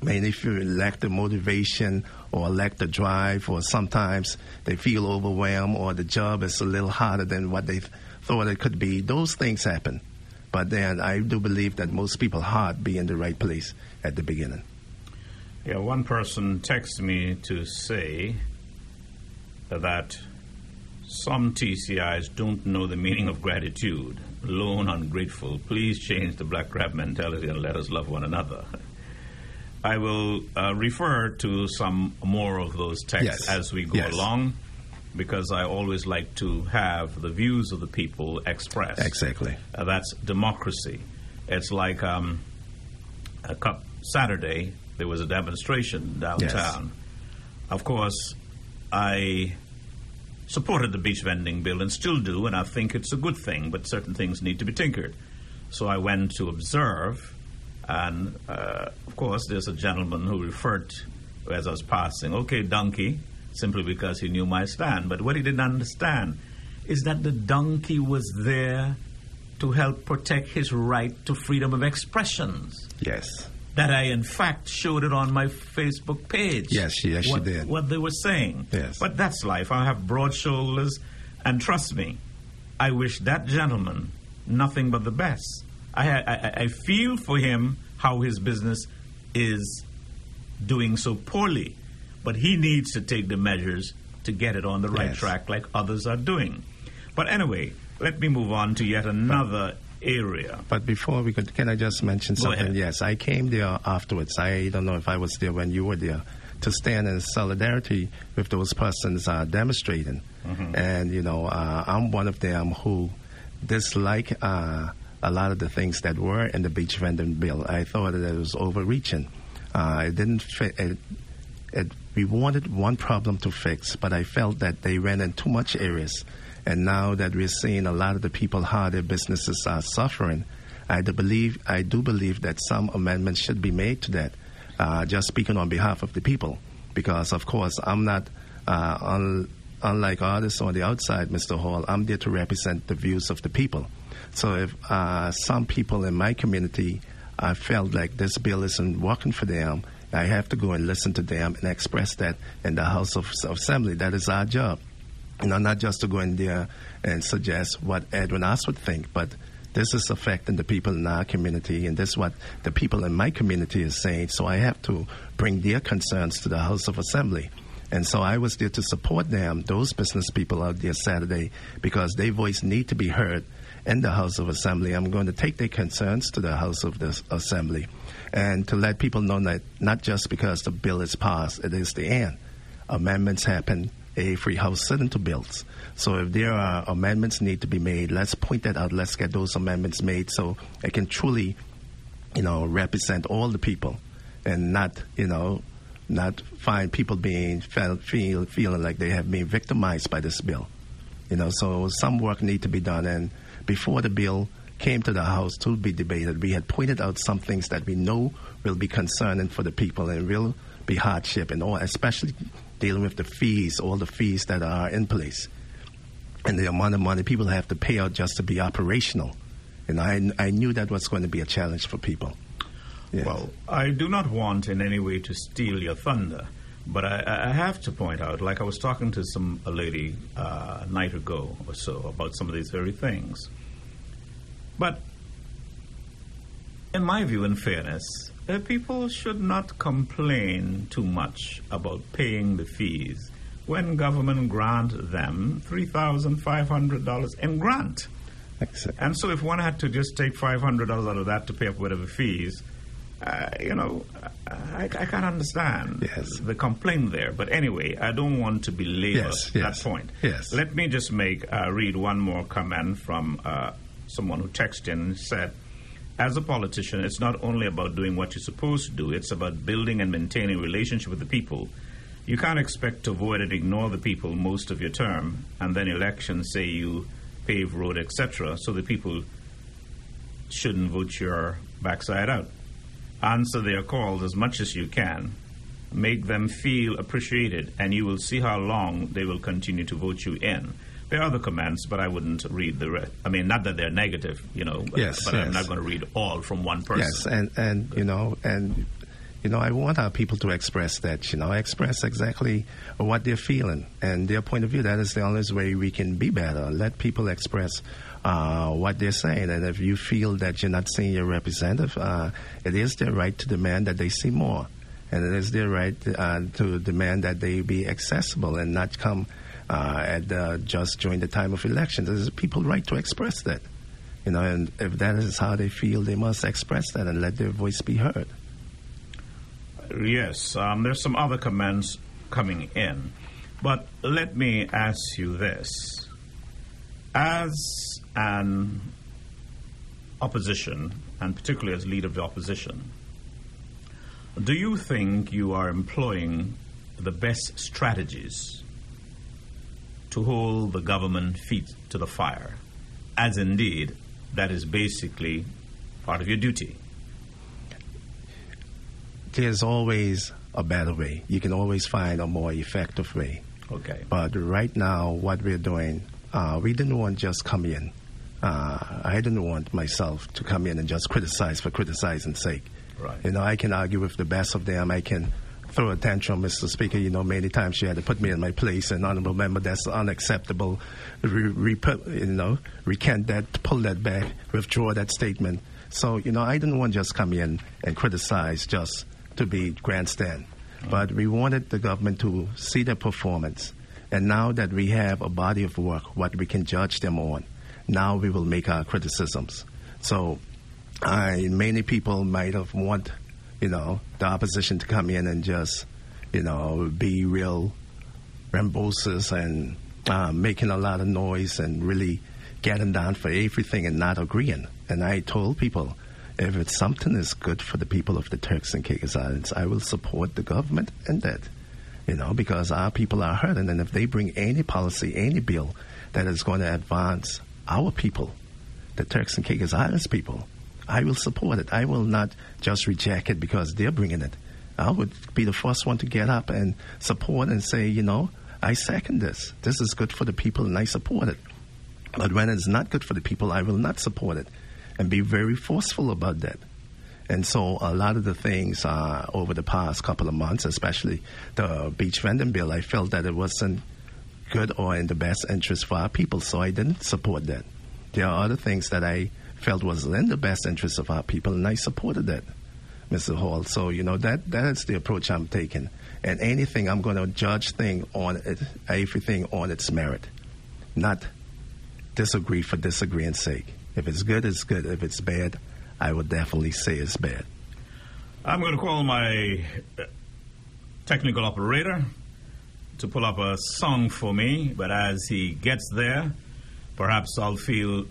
I mean, if you lack the motivation or lack the drive, or sometimes they feel overwhelmed, or the job is a little harder than what they thought it could be, those things happen. But then I do believe that most people heart be in the right place at the beginning. Yeah, one person texted me to say that some TCIs don't know the meaning of gratitude. Lone, ungrateful. Please change the black crab mentality and let us love one another. I will uh, refer to some more of those texts Yes. as we go Yes. along because I always like to have the views of the people expressed. Exactly. Uh, that's democracy. It's like um, a cup Saturday, there was a demonstration downtown. Yes. Of course, I supported the beach vending bill and still do, and I think it's a good thing, but certain things need to be tinkered. So I went to observe, and uh, of course, there's a gentleman who referred to, as I was passing, okay, donkey, simply because he knew my stand. But what he didn't understand is that the donkey was there to help protect his right to freedom of expressions Yes. That I, in fact, showed it on my Facebook page. Yes, yes, you what, did. What they were saying. Yes. But that's life. I have broad shoulders, and trust me, I wish that gentleman nothing but the best. I, I, I- I feel for him how his business is doing so poorly, but he needs to take the measures to get it on the right Yes. track like others are doing. But anyway, let me move on to yet another area. But before we could, can I just mention Go something? ahead. Yes, I came there afterwards. I don't know if I was there when you were there to stand in solidarity with those persons uh, demonstrating. And, you know, uh, I'm one of them who dislike uh, a lot of the things that were in the beach vending bill. I thought that it was overreaching. Uh, it didn't fit. It, it, we wanted one problem to fix, but I felt that they ran in too much areas. And now that we're seeing a lot of the people how their businesses are suffering, I do believe I do believe that some amendments should be made to that. Uh, just speaking on behalf of the people, because of course I'm not uh, un, unlike others on the outside, Mr. Hall. I'm there to represent the views of the people. So if uh, some people in my community I felt like this bill isn't working for them, I have to go and listen to them and express that in the House of of Assembly. That is our job. You know, not just to go in there and suggest what Edwin Astwood think, but this is affecting the people in our community, and this is what the people in my community is saying. So I have to bring their concerns to the House of Assembly. And so I was there to support them, those business people out there Saturday, because their voice need to be heard in the House of Assembly. I'm going to take their concerns to the House of the Assembly and to let people know that not just because the bill is passed, it is the end. Amendments happen, a free House sitting to bills. So if there are amendments need to be made, let's point that out. Let's get those amendments made so it can truly, you know, represent all the people and not, you know, not find people being felt, feel, feeling like they have been victimized by this bill. You know, so some work need to be done. And before the bill came to the House to be debated, we had pointed out some things that we know will be concerning for the people and will be hardship and all, especially dealing with the fees, all the fees that are in place, and the amount of money people have to pay out just to be operational. And I, I knew that was going to be a challenge for people. Yes. Well, I do not want in any way to steal your thunder, but I, I have to point out, like I was talking to some a lady uh, a night ago or so about some of these very things. But in my view, in fairness, uh, people should not complain too much about paying the fees when government grant them three thousand five hundred dollars in grant. And so, if one had to just take five hundred dollars out of that to pay up whatever fees, uh, you know, I, I can't understand Yes. the complaint there. But anyway, I don't want to belabor Yes, that yes, point. yes. Let me just make uh, read one more comment from uh, someone who texted in and said. As a politician, it's not only about doing what you're supposed to do, it's about building and maintaining relationship with the people. You can't expect to avoid and ignore the people most of your term, and then elections say you pave road, etc. So the people shouldn't vote your backside out. Answer their calls as much as you can. Make them feel appreciated, and you will see how long they will continue to vote you in. There are other comments, but I wouldn't read the rest. I mean, not that they're negative, you know. But, yes, but yes. I'm not going to read all from one person. Yes, and and you know, and you know, I want our people to express that. You know, express exactly what they're feeling and their point of view. That is the only way we can be better. Let people express uh, what they're saying, and if you feel that you're not seeing your representative, uh, it is their right to demand that they see more, and it is their right uh, to demand that they be accessible and not come uh, at uh, just during the time of elections. There's people right to express that. You know, and if that is how they feel, they must express that and let their voice be heard. Yes, um, there's some other comments coming in. But let me ask you this. As an opposition, and particularly as leader of the opposition, do you think you are employing the best strategies to hold the government feet to the fire? As indeed, that is basically part of your duty. There's always a better way. You can always find a more effective way. Okay. But right now, what we're doing, uh, we didn't want just come in. Uh, I didn't want myself to come in and just criticize for criticizing's sake. Right. You know, I can argue with the best of them. I can throw a tantrum, Mr. Speaker. You know, many times she had to put me in my place, and honorable member, that's unacceptable. Re, re, you know, recant that, pull that back, withdraw that statement. So, you know, I didn't want to just come in and criticize just to be grandstand. But we wanted the government to see their performance. And now that we have a body of work, what we can judge them on, now we will make our criticisms. So I, many people might have want, you know, the opposition to come in and just, you know, be real ramboses and uh, making a lot of noise and really getting down for everything and not agreeing. And I told people, if it's something is good for the people of the Turks and Caicos Islands, I will support the government in that. You know, because our people are hurting, and if they bring any policy, any bill that is going to advance our people, the Turks and Caicos Islands people, I will support it. I will not just reject it because they're bringing it. I would be the first one to get up and support and say, you know, I second this. This is good for the people, and I support it. But when it's not good for the people, I will not support it and be very forceful about that. And so a lot of the things uh, over the past couple of months, especially the beach vending bill, I felt that it wasn't good or in the best interest for our people, so I didn't support that. There are other things that I felt was in the best interest of our people, and I supported that, Mr. Hall. So you know that that is the approach I'm taking. And anything I'm going to judge thing on it, everything on its merit, not disagree for disagreeing's sake. If it's good, it's good. If it's bad, I would definitely say it's bad. I'm going to call my uh, technical operator to pull up a song for me, but as he gets there, perhaps I'll feel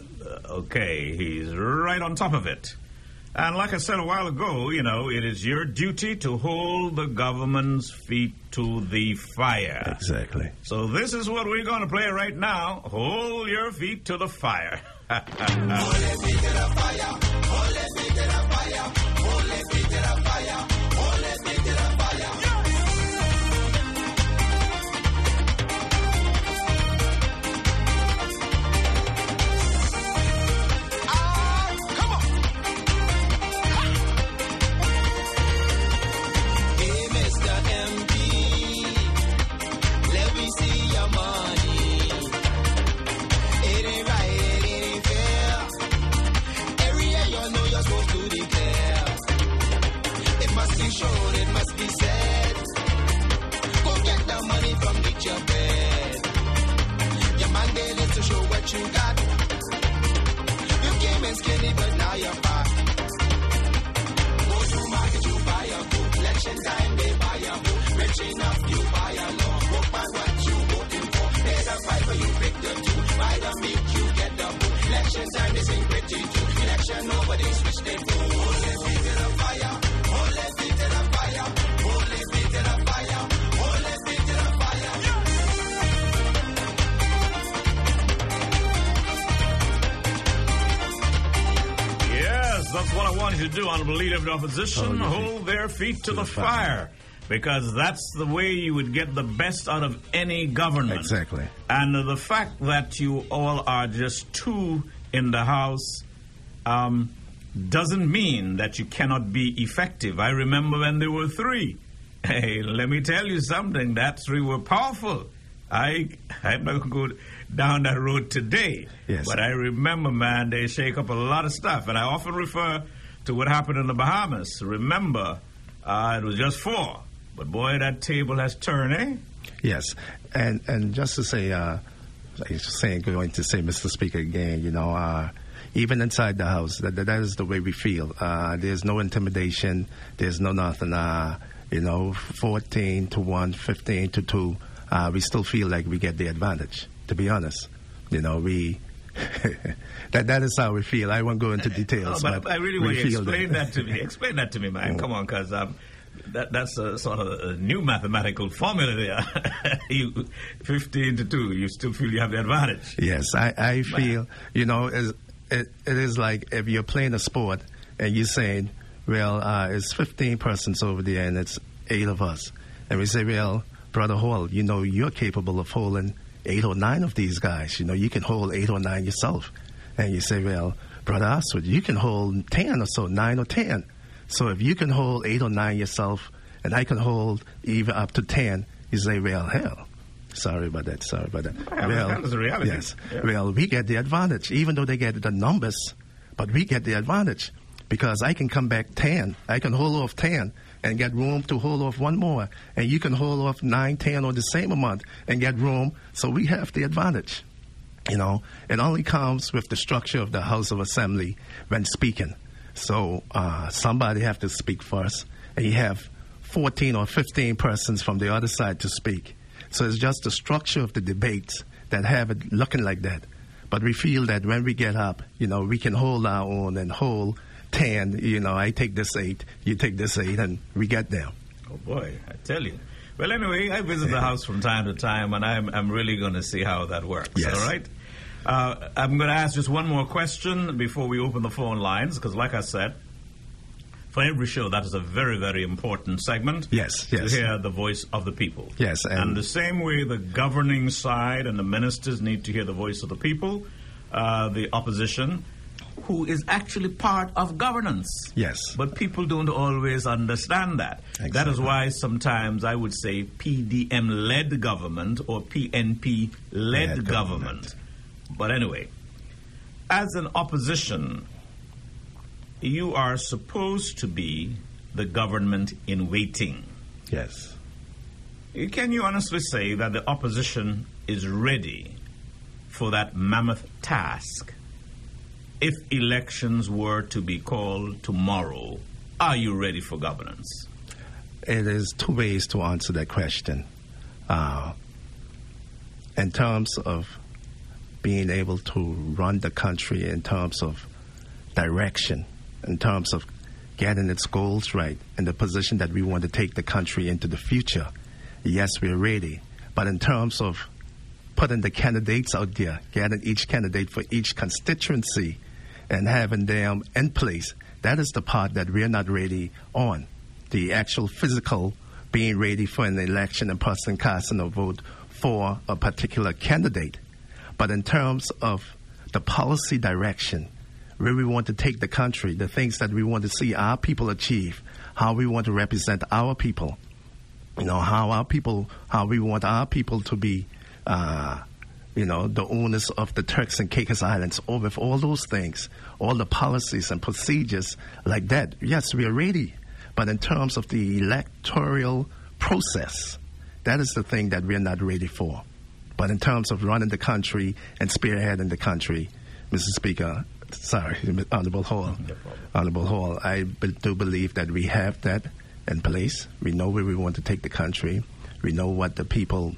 okay. He's right on top of it. And like I said a while ago, you know, it is your duty to hold the government's feet to the fire. Exactly. So this is what we're going to play right now. Hold your feet to the fire. Hey, your bed. Your mandate is to show what you got. You came in skinny, but now you're fat. Go to market, you buy a book. Election time, they buy a book. Rich enough, you buy a law. Book by what you voting for. Pay the five you pick the two. Buy the meat, you get the book. Election time, this ain't pretty too. Election, nobody switch their food. Feet to the fire. That's what I want you to do, Honorable Leader of the Opposition. Hold your Hold their feet to, to the, the fire. fire. Because that's the way you would get the best out of any government. Exactly. And the fact that you all are just two in the House um, doesn't mean that you cannot be effective. I remember when there were three. Hey, let me tell you something. That three were powerful. I I'm not going to go down that road today. Yes. But I remember, man, they shake up a lot of stuff, and I often refer to what happened in the Bahamas. Remember, uh, it was just four, but boy, that table has turned, eh? Yes, and and just to say, uh, like saying, going to say, Mr. Speaker, again, you know, uh, even inside the house, that, that is the way we feel. Uh, there's no intimidation. There's no nothing. Uh, you know, 14 to 1, 15 to 2. Uh, we still feel like we get the advantage, to be honest. You know, we. that that is how we feel. I won't go into Oh, details, but, but, I really want you to explain that. to me. Explain that to me, man. Come on, because um, that that's a sort of a new mathematical formula there. you, fifteen to two, you still feel you have the advantage. Yes, I, I feel, you know, it, it is like if you're playing a sport and you're saying, well, uh, it's 15 persons over there and it's eight of us. And we say, well, Brother Hall, you know, you're capable of holding eight or nine of these guys. You know, you can hold eight or nine yourself. And you say, well, Brother Astwood, you can hold 10 or so, nine or 10. So if you can hold eight or nine yourself and I can hold even up to 10, you say, well, hell. Sorry about that. Sorry about that. Yeah, well, that is the reality. Yes. Yeah. Well, we get the advantage, even though they get the numbers, but we get the advantage because I can come back 10. I can hold off 10 and get room to hold off one more. And you can hold off 9, 10 or the same amount and get room. So we have the advantage. You know, it only comes with the structure of the House of Assembly when speaking. So uh, somebody have to speak first, and you have 14 or 15 persons from the other side to speak. So it's just the structure of the debates that have it looking like that. But we feel that when we get up, you know, we can hold our own and hold 10. You know, I take this eight, you take this eight, and we get there. Oh boy, I tell you. Well, anyway, I visit the house from time to time, and I'm I'm really going to see how that works. Yes. All right. Uh, I'm going to ask just one more question before we open the phone lines, because, like I said, for every show, that is a very, very important segment. Yes, yes. To hear the voice of the people. Yes, and, and- the same way the governing side and the ministers need to hear the voice of the people, uh, the opposition, who is actually part of governance. Yes. But people don't always understand that. That is why sometimes I would say PDM led government or PNP led Led government. government. But anyway, as an opposition, you are supposed to be the government in waiting. Yes. Can you honestly say that the opposition is ready for that mammoth task? If elections were to be called tomorrow, are you ready for governance? There's two ways to answer that question. Uh, in terms of being able to run the country, in terms of direction, in terms of getting its goals right, and the position that we want to take the country into the future, yes, we're ready. But in terms of putting the candidates out there, getting each candidate for each constituency, and having them in place, that is the part that we're not ready on. The actual physical being ready for an election and person casting a vote for a particular candidate. But in terms of the policy direction, where we want to take the country, the things that we want to see our people achieve, how we want to represent our people, you know how our people how we want our people to be uh, you know the owners of the Turks and Caicos Islands or with all those things all the policies and procedures like that yes we are ready but in terms of the electoral process that is the thing that we're not ready for but in terms of running the country and spearheading the country Mr. Speaker sorry Honorable Hall Honorable Hall I do believe that we have that in place. We know where we want to take the country. We know what the people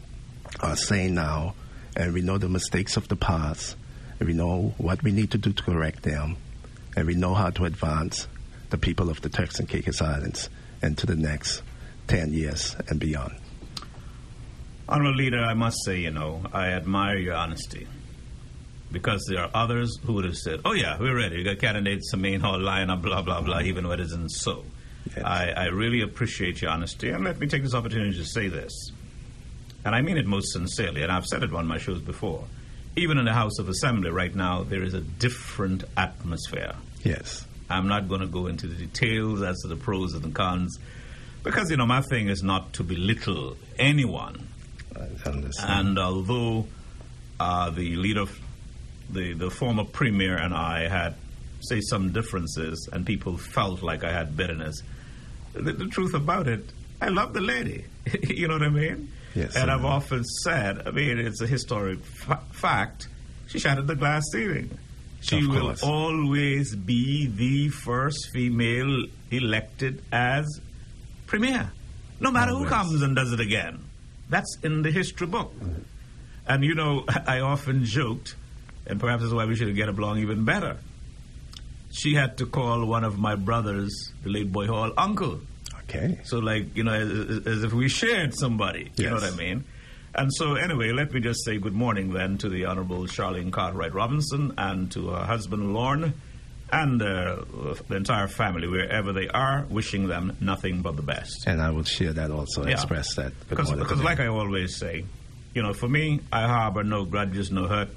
are saying now, and we know the mistakes of the past. And we know what we need to do to correct them, and we know how to advance the people of the Turks and Caicos Islands into the next 10 years and beyond. Honorable Leader, I must say, you know, I admire your honesty. Because there are others who would have said, oh, yeah, we're ready. We got candidates, the main hall lineup, blah, blah, blah, even though it isn't so. Yes. I, I really appreciate your honesty, and let me take this opportunity to say this. And I mean it most sincerely, and I've said it on my shows before. Even in the House of Assembly right now, there is a different atmosphere. Yes. I'm not going to go into the details as to the pros and the cons, because, you know, my thing is not to belittle anyone. I understand. And although uh, the leader, the, the former premier, and I had, say, some differences, and people felt like I had bitterness, the, the truth about it, I love the lady. you know what I mean? Yes, And I've often said, I mean, it's a historic fa- fact, she shattered the glass ceiling. She will always be the first female elected as premier, no matter who comes and does it again. That's in the history book. And you know, I often joked, and perhaps that's why we should get along even better. She had to call one of my brothers, the late Boy Hall, uncle. Okay. So, like, you know, as, as if we shared somebody. You know what I mean? And so, anyway, let me just say good morning then to the Honorable Sharlene Cartwright Robinson and to her husband, Lorne, and uh, the entire family, wherever they are, wishing them nothing but the best. And I will share that also, Yeah. express that. Because, because like I always say, you know, for me, I harbor no grudges, no hurt.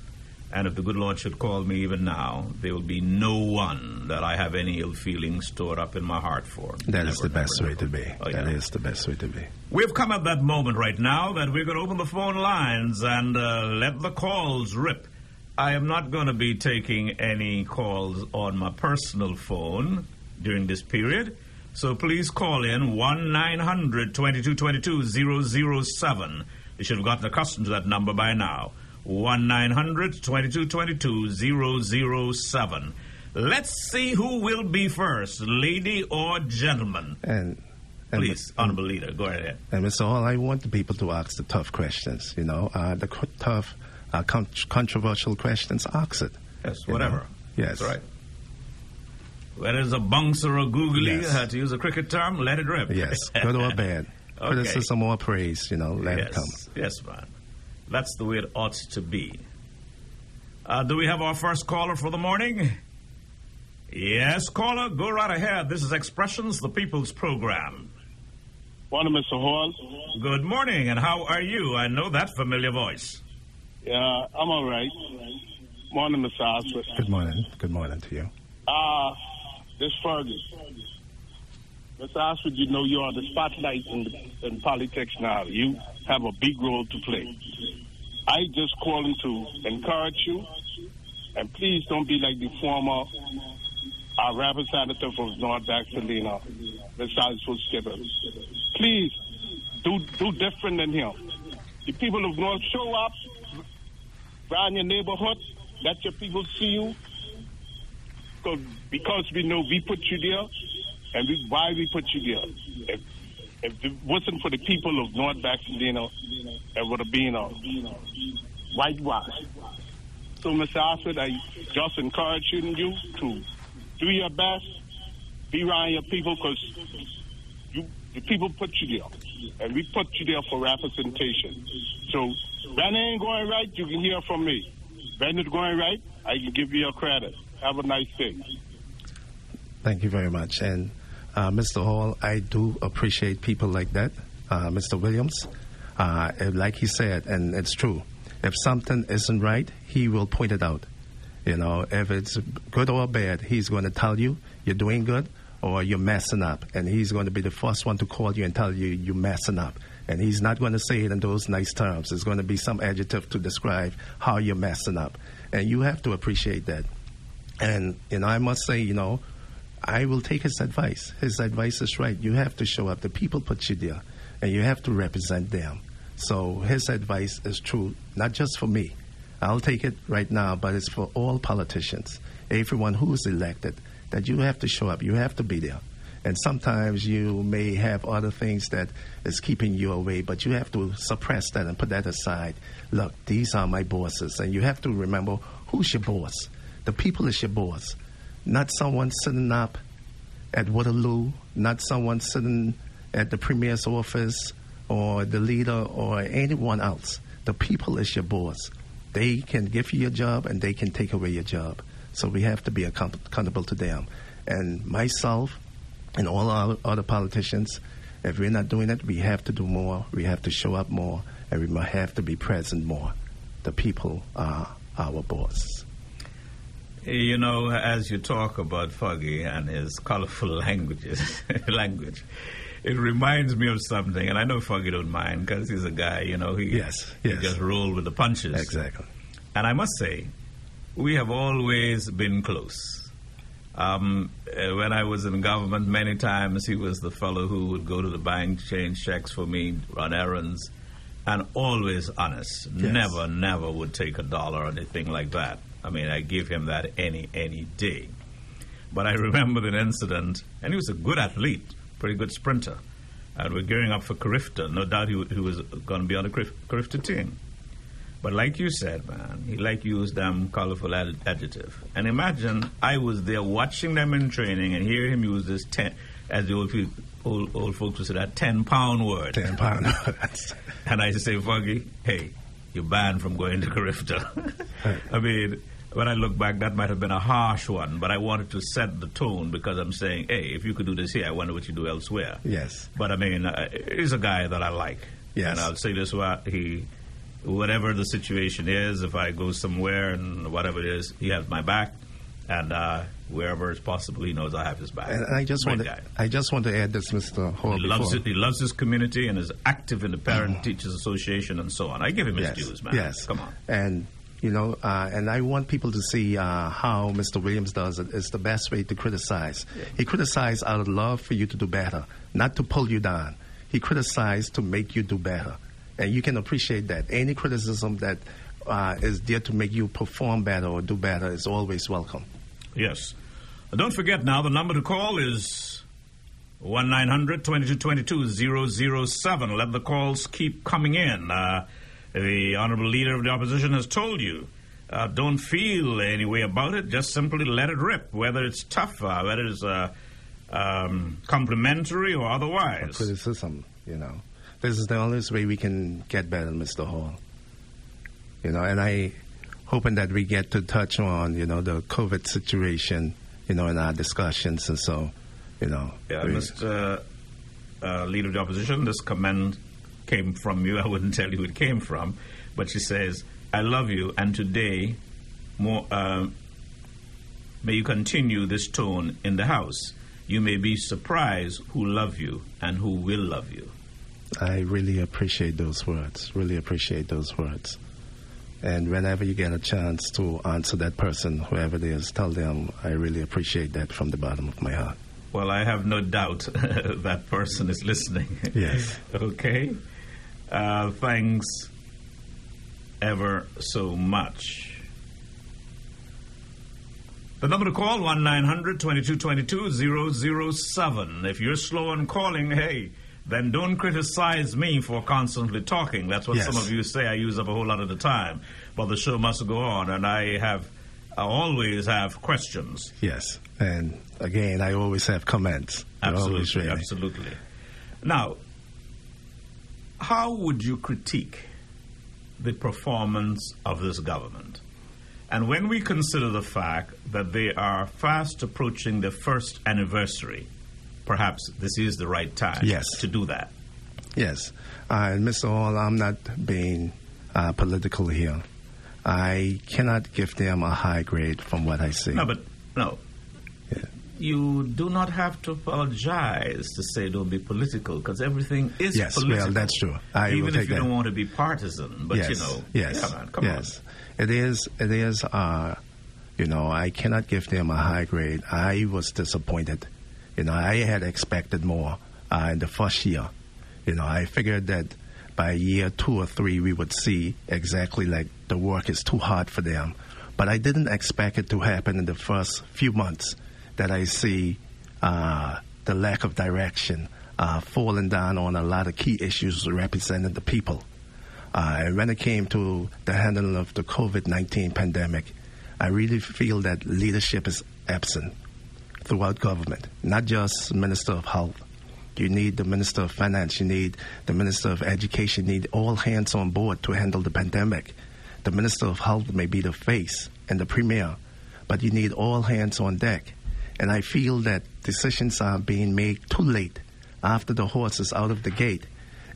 And if the good Lord should call me even now, there will be no one that I have any ill feelings stored up in my heart for. That is Never, the best never, way to be. Oh, That yeah. is the best way to be. We've come at that moment right now that we're going to open the phone lines and uh, let the calls rip. I am not going to be taking any calls on my personal phone during this period. So please call in 1 900 2222 007. You should have gotten accustomed to that number by now. 1 900 2222 007. Let's see who will be first, lady or gentleman. And, and Please, Honorable Leader, go ahead. And Mr. Hall, I want the people to ask the tough questions. You know, uh, the tough, uh, con- controversial questions. Ask it. Yes, whatever. know? Yes. That's right. Whether it's a bunks or a googly, Yes. uh, to use a cricket term, let it rip. Yes, good or bad. Okay. Criticism or praise, you know, let yes, it come. yes, man. That's the way it ought to be. Uh, do we have our first caller for the morning? Yes, caller, go right ahead. This is Expressions, the People's Program. Morning, Mr. Hall. Good morning, and how are you? I know that familiar voice. Yeah, I'm all right. Morning, Mr. Astwood. Good morning. Good morning to you. Uh, this Fergus. Mr. Astwood, you know you're the spotlight in, in politics now. You have a big role to play. I just call calling to encourage you, and please don't be like the former uh, representative of North Baxalina, Mr. Oswald Skipper. Please do do different than him. The people of North show up, around your neighborhood, let your people see you, because, because we know we put you there and we, why we put you there. If, if it wasn't for the people of North Baxandino, it would have been uh, a whitewash. So, Mr. Astwood, I just encourage you, you to do your best, be around your people, because you, the people put you there, and we put you there for representation. So, when it ain't going right, you can hear from me. When it's going right, I can give you your credit. Have a nice day. Thank you very much. And uh, Mr. Hall, I do appreciate people like that. Uh, Mr. Williams, uh, like he said, and it's true, if something isn't right, he will point it out. You know, if it's good or bad, he's going to tell you you're doing good or you're messing up. And he's going to be the first one to call you and tell you you're messing up. And he's not going to say it in those nice terms. It's going to be some adjective to describe how you're messing up. And you have to appreciate that. And, know, I must say, you know, I will take his advice. His advice is right. You have to show up. The people put you there, and you have to represent them. So his advice is true, not just for me. I'll take it right now, but it's for all politicians, everyone who is elected, that you have to show up. You have to be there. And sometimes you may have other things that is keeping you away, but you have to suppress that and put that aside. Look, these are my bosses, and you have to remember who's your boss. The people is your boss not someone sitting up at Waterloo, not someone sitting at the premier's office or the leader or anyone else. The people is your boss. They can give you a job and they can take away your job. So we have to be accountable to them. And myself and all our other politicians, if we're not doing it, we have to do more. We have to show up more, and we have to be present more. The people are our boss. You know, as you talk about Foggy and his colorful languages, language, it reminds me of something, and I know Foggy don't mind because he's a guy, you know, he, Yes, he yes. just roll with the punches. Exactly. And I must say, we have always been close. Um, uh, when I was in government, many times he was the fellow who would go to the bank, change checks for me, run errands, and always honest. Yes. Never, never would take a dollar or anything like that. I mean, I give him that any, any day. But I remember an incident, and he was a good athlete, pretty good sprinter. And we're gearing up for Carifta. No doubt he, he was going to be on the Carif- Carifta team. But like you said, man, he like used them colorful ad- adjective. And imagine I was there watching them in training and hear him use this ten, as the old people, old, old folks would say, that ten pound word. Ten pound. And I say, Foggy, hey, you're banned from going to Carifta. I mean, when I look back, that might have been a harsh one, but I wanted to set the tone because I'm saying, hey, if you could do this here, I wonder what you do elsewhere. yes. But I mean, uh, he's a guy that I like. Yes. And I'll say this: what he, whatever the situation is, if I go somewhere and whatever it is, he has my back, and uh, wherever it's possible, he knows I have his back. And I just Great want guy. to, I just want to add this, Mr. Hall. He loves it. He loves his community and is active in the Parent Teachers Association and so on. I give him his dues, man. Yes. Come on. And you know, uh, and I want people to see uh, how Mr. Williams does it. It's the best way to criticize. He criticizes out of love for you to do better, not to pull you down. He criticizes to make you do better, and you can appreciate that. Any criticism that uh, is there to make you perform better or do better is always welcome. Yes. Uh, Don't forget now, the number to call is 1 900 2222 007. Let the calls keep coming in. The Honorable Leader of the Opposition has told you. Uh, don't feel any way about it. Just simply let it rip, whether it's tough, uh, whether it's uh, um, complimentary or otherwise. criticism, you know. This is the only way we can get better, Mr. Hall. You know, and I hoping that we get to touch on, you know, the COVID situation, you know, in our discussions and so, you know. Yeah, Mr. Uh, Leader of the Opposition, this comment came from you. I wouldn't tell you it came from, but she says, "I love you, and today, more uh, may you continue this tone in the house. You may be surprised who love you and who will love you." I really appreciate those words. Really appreciate those words. And whenever you get a chance to answer that person, whoever it is, tell them I really appreciate that from the bottom of my heart. Well, I have no doubt that person is listening. Yes. okay. Uh, thanks ever so much. The number to call, 1-900-2222-007. If you're slow on calling, hey, then don't criticize me for constantly talking. That's what Yes. some of you say I use up a whole lot of the time. But the show must go on, and I have, I always have questions. Yes. And again, I always have comments. Absolutely, absolutely. Now, how would you critique the performance of this government? And when we consider the fact that they are fast approaching their first anniversary, perhaps this is the right time Yes. to do that. Yes. Uh, Mr. Hall, I'm not being uh, political here. I cannot give them a high grade from what I see. No, but no. Yeah. You do not have to apologize to say don't be political because everything is Yes, well, political. that's true. I Even if you that. don't want to be partisan, but yes, you know, yes, come on, come yes. It is. It is. Uh, you know, I cannot give them a high grade. I was disappointed. You know, I had expected more uh, in the first year. You know, I figured that by year two or three we would see exactly like the work is too hard for them. But I didn't expect it to happen in the first few months that I see uh, the lack of direction uh, falling down on a lot of key issues representing the people. Uh, and when it came to the handling of the COVID 19 pandemic, I really feel that leadership is absent throughout government, not just Minister of Health. You need the Minister of Finance, you need the Minister of Education, you need all hands on board to handle the pandemic. The Minister of Health may be the face and the premier, but you need all hands on deck. And I feel that decisions are being made too late after the horse is out of the gate.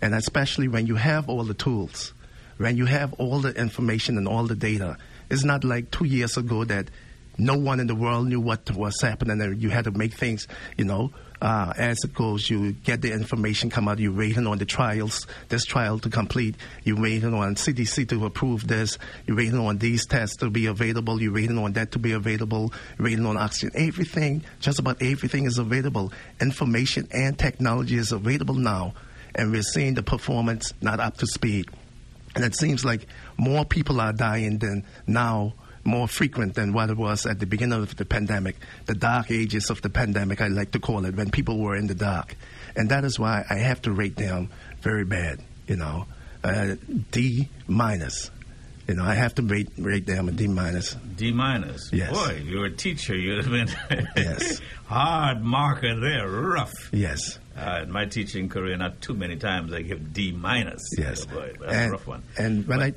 And especially when you have all the tools, when you have all the information and all the data. It's not like two years ago that no one in the world knew what was happening and you had to make things, you know, uh, as it goes, you get the information come out, you're waiting on the trials, this trial to complete, you're waiting on CDC to approve this, you're waiting on these tests to be available, you're waiting on that to be available, you're waiting on oxygen. Everything, just about everything is available. Information and technology is available now, and we're seeing the performance not up to speed. And it seems like more people are dying than now more frequent than what it was at the beginning of the pandemic, the dark ages of the pandemic, I like to call it, when people were in the dark. And that is why I have to rate them very bad, you know, uh, D minus. You know, I have to rate, rate them a D minus. D minus. Yes. Boy, you're a teacher. You'd have been Yes. hard marker there, rough. Yes. Uh, in my teaching career, not too many times I give D minus. Yes. Oh, boy, that's and, a rough one. And when I,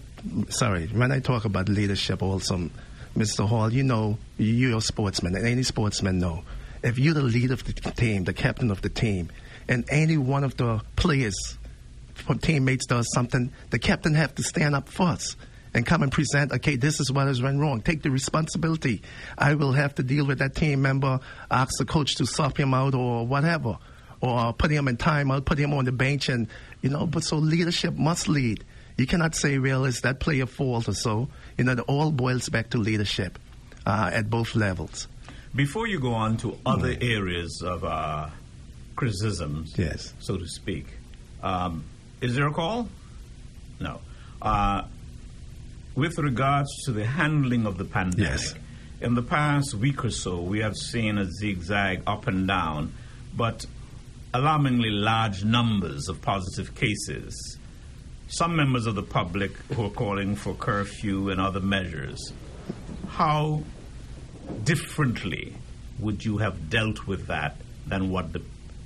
sorry, when I talk about leadership, also, Mr. Hall, you know, you're a sportsman, and any sportsman know, if you're the leader of the team, the captain of the team, and any one of the players teammates does something, the captain have to stand up first and come and present, okay, this is what has went wrong. Take the responsibility. I will have to deal with that team member, ask the coach to swap him out or whatever, or put him in timeout, put him on the bench, and, you know, but so leadership must lead. You cannot say, well, it's that player fault or so. You know, it all boils back to leadership uh, at both levels. Before you go on to other areas of uh, criticisms, Yes. so to speak, um, is there a call? No. Uh, with regards to the handling of the pandemic, Yes. in the past week or so, we have seen a zigzag up and down, but alarmingly large numbers of positive cases. Some members of the public who are calling for curfew and other measures. How differently would you have dealt with that than what the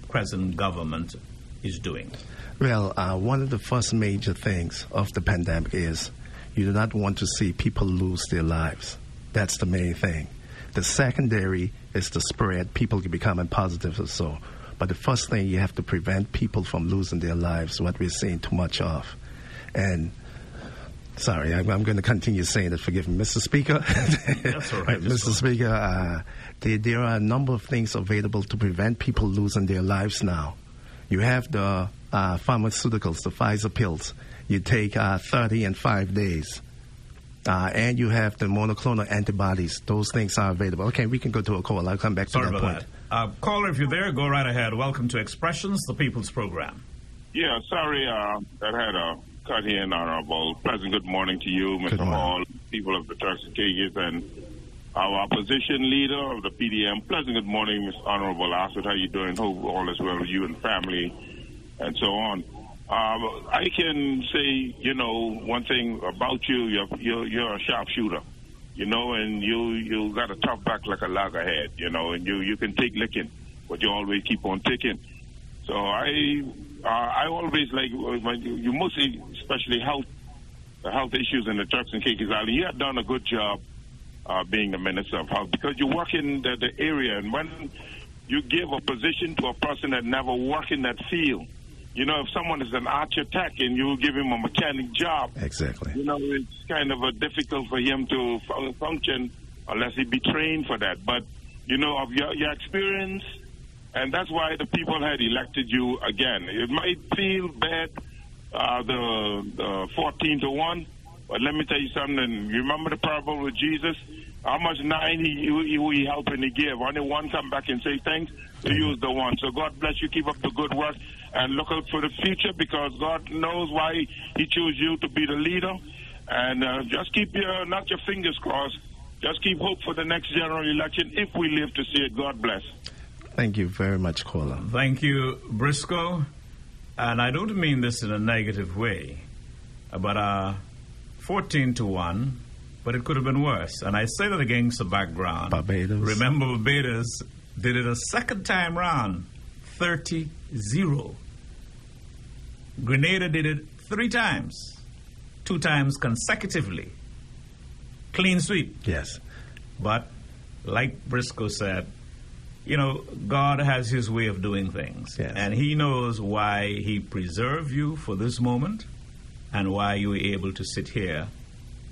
present government is doing? Well, uh, one of the first major things of the pandemic is you do not want to see people lose their lives. That's the main thing. The secondary is the spread, people becoming positive or so. But the first thing you have to prevent people from losing their lives, what we're seeing too much of. And sorry, I'm, I'm going to continue saying it. Forgive me, Mr. Speaker. That's all right, Mr. just. Speaker, uh, there, there are a number of things available to prevent people losing their lives now. You have the uh, pharmaceuticals, the Pfizer pills. You take uh, 30 in five days. Uh, and you have the monoclonal antibodies. Those things are available. Okay, we can go to a call. I'll come back Sorry to that about point. that. Uh, caller, if you're there, go right ahead. Welcome to Expressions, the People's Program. Yeah, sorry uh, that had a cut in, Honorable. Pleasant good morning to you, Mr. Hall, people of the Turks and Caicos, and our opposition leader of the PDM. Pleasant good morning, Mr. Honorable Assett. How you doing? Hope all is well with you and family, and so on. Um, I can say, you know, one thing about you, you're, you're, you're a sharpshooter, you know, and you you got a tough back like a loggerhead, you know, and you, you can take licking, but you always keep on ticking. So I uh, I always like when you, you mostly, especially health the health issues in the Turks and Caicos Island. You have done a good job uh, being the minister of health because you work in the, the area, and when you give a position to a person that never worked in that field, you know, if someone is an archer tech and you give him a mechanic job, Exactly. you know, it's kind of uh difficult for him to function unless he be trained for that. But, you know, of your, your experience, and that's why the people had elected you again. It might feel bad, uh, the, the 14 to 1, but let me tell you something. You remember the parable with Jesus? How much nine he, he, he helping to give? Only one come back and say thanks. To use the one. So God bless you. Keep up the good work and look out for the future because God knows why He chose you to be the leader. And uh, just keep your not your fingers crossed. Just keep hope for the next general election if we live to see it. God bless. Thank you very much, caller. Thank you, Briscoe. And I don't mean this in a negative way, but uh, 14 to 1, but it could have been worse. And I say that against the background. Barbados. Remember, Barbados did it a second time round, 30 0. Grenada did it three times, two times consecutively, clean sweep. Yes. But like Briscoe said, you know, God has his way of doing things. Yes. And he knows why he preserved you for this moment and why you were able to sit here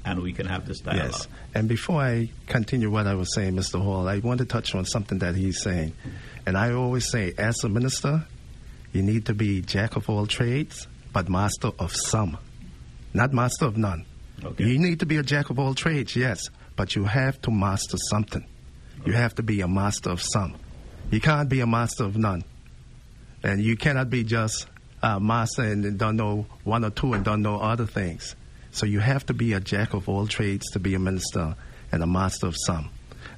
and we can have this dialogue. Yes. And before I continue what I was saying, Mr. Hall, I want to touch on something that he's saying. And I always say, as a minister, you need to be jack of all trades, but master of some, not master of none. Okay. You need to be a jack of all trades, yes, but you have to master something. You have to be a master of some. You can't be a master of none. And you cannot be just a master and don't know one or two and don't know other things. So you have to be a jack of all trades to be a minister and a master of some.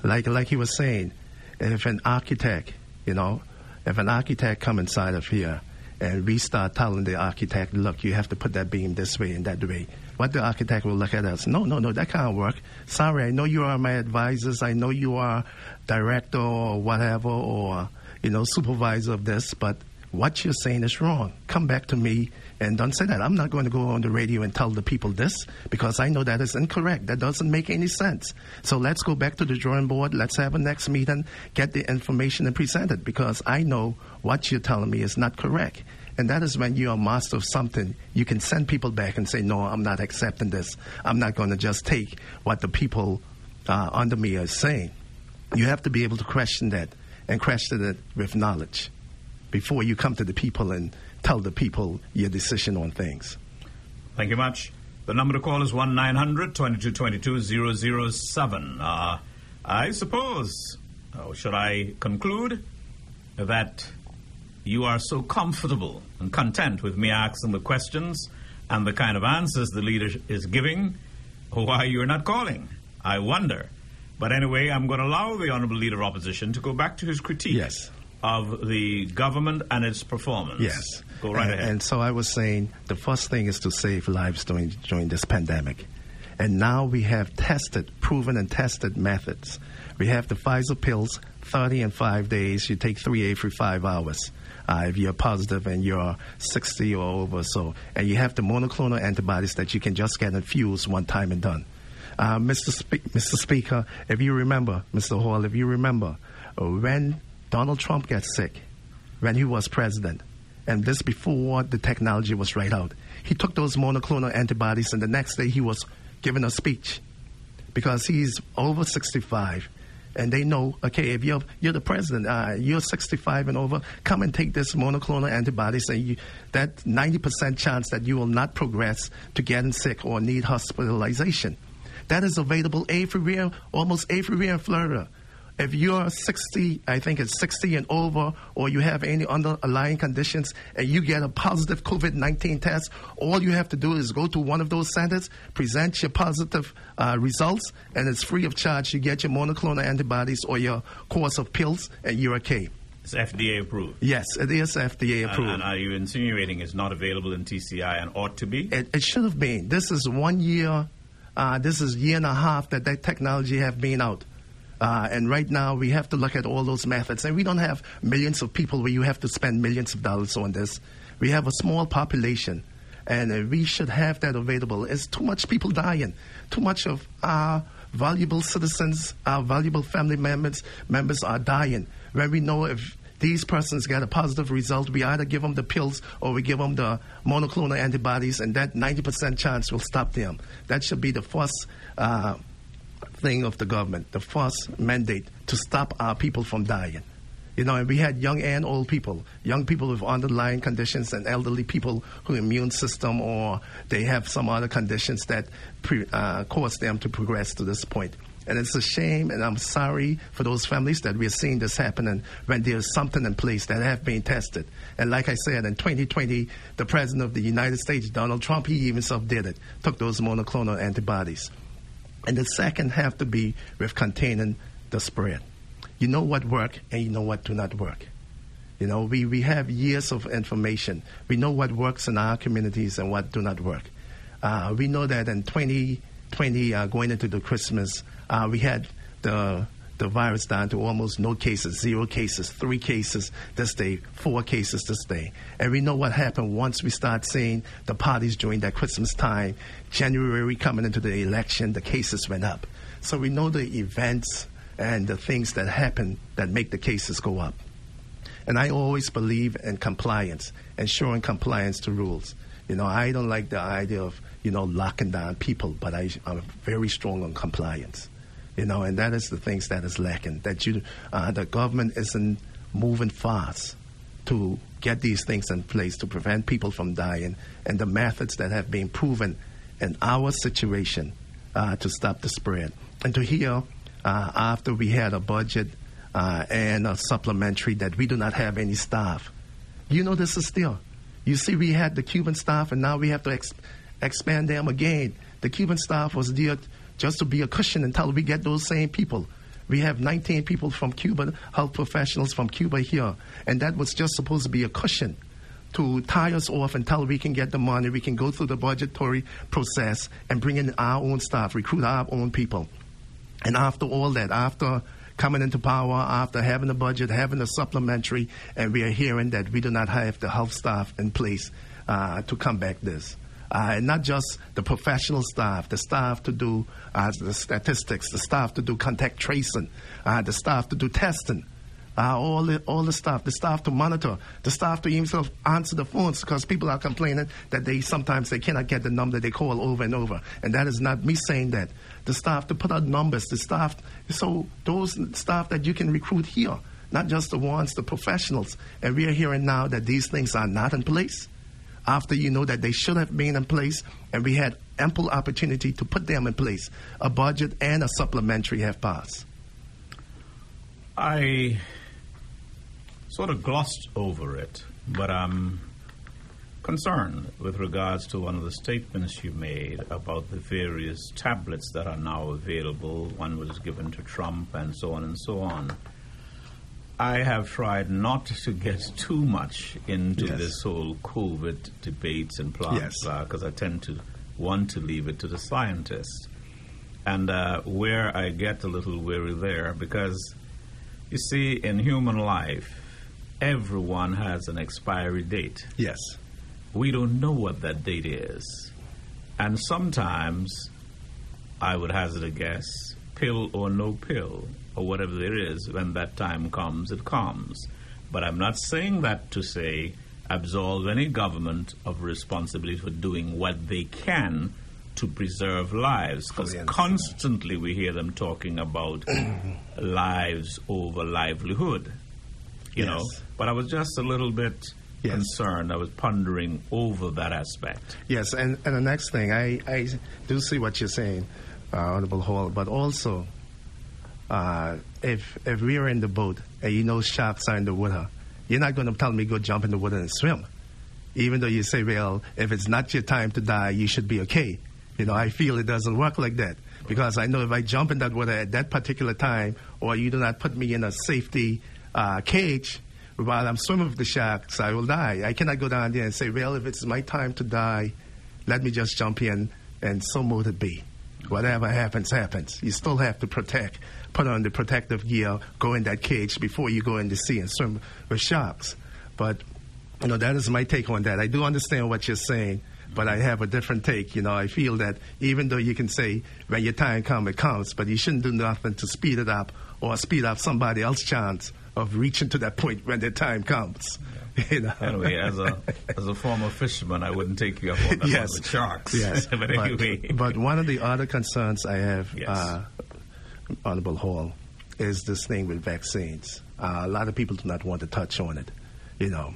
Like like he was saying, if an architect, you know, if an architect come inside of here and we start telling the architect, look, you have to put that beam this way and that way, what the architect will look at us, no, no, no, that can't work. Sorry, I know you are my advisors, I know you are director or whatever or you know supervisor of this, but what you're saying is wrong. Come back to me and don't say that. I'm not going to go on the radio and tell the people this because I know that is incorrect. That doesn't make any sense. So let's go back to the drawing board. Let's have a next meeting, get the information and present it because I know what you're telling me is not correct. And that is when you're a master of something. You can send people back and say, no, I'm not accepting this. I'm not going to just take what the people uh, under me are saying. You have to be able to question that and question it with knowledge before you come to the people and tell the people your decision on things. Thank you much. The number to call is 1 900 2222 007. Uh, I suppose, oh, should I conclude that you are so comfortable and content with me asking the questions and the kind of answers the leader is giving, why you're not calling? I wonder. But anyway, I'm going to allow the Honourable Leader of Opposition to go back to his critique Yes. Of the government and its performance. Yes. Go right and, ahead. And so I was saying the first thing is to save lives during, during this pandemic. And now we have tested, proven and tested methods. We have the Pfizer pills, 30 and 5 days. You take three every five hours. Uh, if you're positive and you're 60 or over, so. And you have the monoclonal antibodies that you can just get infused one time and done. Uh, Mr. Spe- Mr. Speaker, if you remember, Mr. Hall, if you remember, uh, when Donald Trump got sick, when he was president, and this before the technology was right out, he took those monoclonal antibodies, and the next day he was giving a speech because he's over 65 and they know okay if you're you're the president uh, you're 65 and over come and take this monoclonal antibodies and you, that 90% chance that you will not progress to getting sick or need hospitalization. That is available everywhere almost everywhere in florida if you're 60, I think it's 60 and over, or you have any underlying conditions, and you get a positive COVID 19 test, all you have to do is go to one of those centers, present your positive uh, results, and it's free of charge. You get your monoclonal antibodies or your course of pills, and you're okay. it's FDA approved. Yes, it is FDA And, approved. and are you insinuating it's not available in TCI and ought to be? It, it should have been. This is one year, uh, this is year and a half that that technology have been out. Uh, and right now, we have to look at all those methods. And we don't have millions of people where you have to spend millions of dollars on this. We have a small population, and uh, we should have that available. It's too much people dying, too much of our valuable citizens, our valuable family members members are dying. When we know if these persons get a positive result, we either give them the pills or we give them the monoclonal antibodies, and that 90% chance will stop them. That should be the first. Uh, thing of the government, the first mandate to stop our people from dying. You know, and we had young and old people, young people with underlying conditions and elderly people whose immune system or they have some other conditions that pre, uh, cause them to progress to this point. And it's a shame, and I'm sorry for those families that we're seeing this happening when there's something in place that have been tested. And like I said, in 2020, the President of the United States, Donald Trump, he himself did it, took those monoclonal antibodies. And the second have to be with containing the spread. You know what work and you know what do not work. You know, we, we have years of information. We know what works in our communities and what do not work. Uh, we know that in 2020, uh, going into the Christmas, uh, we had the the virus down to almost no cases, zero cases, three cases this day, four cases this day. And we know what happened once we start seeing the parties during that Christmas time, January coming into the election, the cases went up. So we know the events and the things that happen that make the cases go up. And I always believe in compliance, ensuring compliance to rules. You know, I don't like the idea of, you know, locking down people, but I, I'm very strong on compliance. You know, and that is the things that is lacking. That you, uh, the government isn't moving fast to get these things in place to prevent people from dying, and the methods that have been proven in our situation uh, to stop the spread. And to hear uh, after we had a budget uh, and a supplementary that we do not have any staff. You know this is still. You see, we had the Cuban staff, and now we have to ex- expand them again. The Cuban staff was there just to be a cushion until we get those same people. We have 19 people from Cuba, health professionals from Cuba here, and that was just supposed to be a cushion to tie us off until we can get the money. We can go through the budgetary process and bring in our own staff, recruit our own people. And after all that, after coming into power, after having a budget, having a supplementary, and we are hearing that we do not have the health staff in place uh, to combat this. Uh, not just the professional staff, the staff to do uh, the statistics, the staff to do contact tracing, uh, the staff to do testing, uh, all the all the staff, the staff to monitor, the staff to even answer the phones because people are complaining that they sometimes they cannot get the number they call over and over, and that is not me saying that. The staff to put out numbers, the staff, so those staff that you can recruit here, not just the ones, the professionals, and we are hearing now that these things are not in place. After you know that they should have been in place, and we had ample opportunity to put them in place, a budget and a supplementary have passed. I sort of glossed over it, but I'm concerned with regards to one of the statements you made about the various tablets that are now available. One was given to Trump, and so on and so on. I have tried not to get too much into Yes. this whole COVID debates and plans Yes. because I tend to want to leave it to the scientists. And uh, where I get a little weary there, because you see, in human life, everyone has an expiry date. Yes. We don't know what that date is. And sometimes, I would hazard a guess, pill or no pill, or whatever there is, when that time comes, it comes. But I'm not saying that to say absolve any government of responsibility for doing what they can to preserve lives. Because constantly we hear them talking about lives over livelihood. You know, but I was just a little bit Yes. concerned. I was pondering over that aspect. Yes, and, and the next thing, I, I do see what you're saying, uh, Honorable Hall, but also, uh, if if we're in the boat and you know sharks are in the water, you're not going to tell me go jump in the water and swim. Even though you say, well, if it's not your time to die, you should be okay. You know, I feel it doesn't work like that because I know if I jump in that water at that particular time, or you do not put me in a safety uh, cage while I'm swimming with the sharks, I will die. I cannot go down there and say, well, if it's my time to die, let me just jump in and so mote it be. Whatever happens, happens. You still have to protect, put on the protective gear, go in that cage before you go in the sea and swim with sharks. But you know, that is my take on that. I do understand what you're saying, but I have a different take. You know, I feel that even though you can say when your time comes, it comes, but you shouldn't do nothing to speed it up or speed up somebody else's chance of reaching to that point when their time comes. You know? Anyway, as a as a former fisherman, I wouldn't take you up on that yes, with sharks. Yes, but anyway, but one of the other concerns I have, Yes. uh, Honorable Hall, is this thing with vaccines. Uh, a lot of people do not want to touch on it, you know.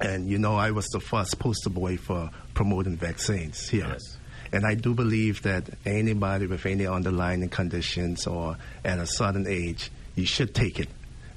And you know, I was the first poster boy for promoting vaccines here. Yes. And I do believe that anybody with any underlying conditions or at a certain age, you should take it.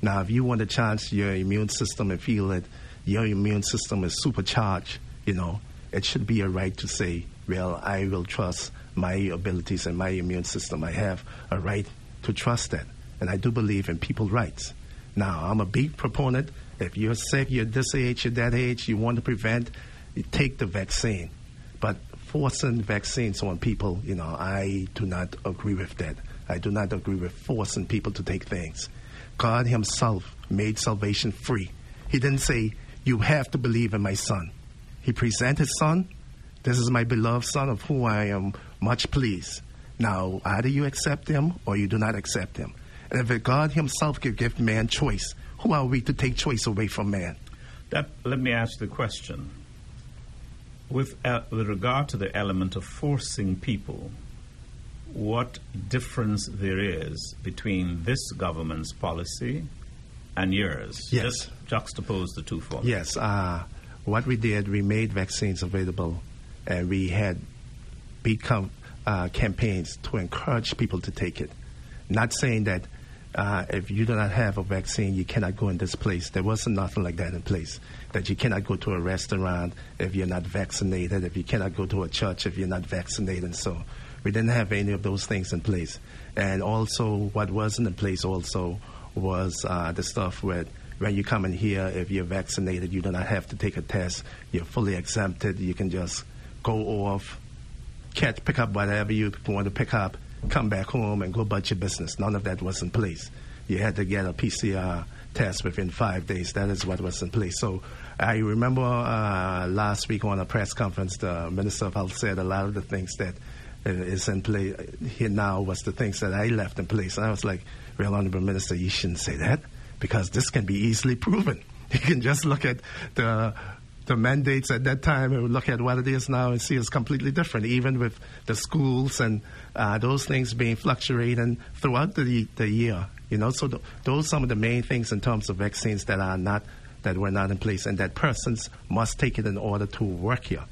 Now, if you want to chance your immune system and feel that your immune system is supercharged, you know, it should be a right to say, well, I will trust my abilities and my immune system. I have a right to trust that. And I do believe in people's rights. Now, I'm a big proponent. If you're sick, you're this age, you're that age, you want to prevent, you take the vaccine. But forcing vaccines on people, you know, I do not agree with that. I do not agree with forcing people to take things. God Himself made salvation free. He didn't say, You have to believe in my Son. He presented His Son. This is my beloved Son of whom I am much pleased. Now, either you accept him or you do not accept him. And if God himself could give man choice, who are we to take choice away from man? That, let me ask the question. With, uh, with regard to the element of forcing people, what difference there is between this government's policy and yours? Yes. Just juxtapose the two for me. Yes, uh, what we did, we made vaccines available, and we had big com- uh, campaigns to encourage people to take it. Not saying that uh, if you do not have a vaccine, you cannot go in this place. There wasn't nothing like that in place. That you cannot go to a restaurant if you're not vaccinated, if you cannot go to a church if you're not vaccinated. So we didn't have any of those things in place. And also, what wasn't in place also was uh, the stuff with when you come in here, if you're vaccinated, you do not have to take a test. You're fully exempted. You can just go off, catch, pick up whatever you want to pick up, come back home, and go about your business. None of that was in place. You had to get a PCR test within five days. That is what was in place. So I remember uh, last week on a press conference, the Minister of Health said a lot of the things that uh, in play here now was the things that I left in place. And I was like, Real Honorable Minister, you shouldn't say that because this can be easily proven. You can just look at the the mandates at that time and look at what it is now and see it's completely different, even with the schools and uh, those things being fluctuating throughout the, the year. You know, so th- those some of the main things in terms of vaccines that are not that were not in place, and that persons must take it in order to work here.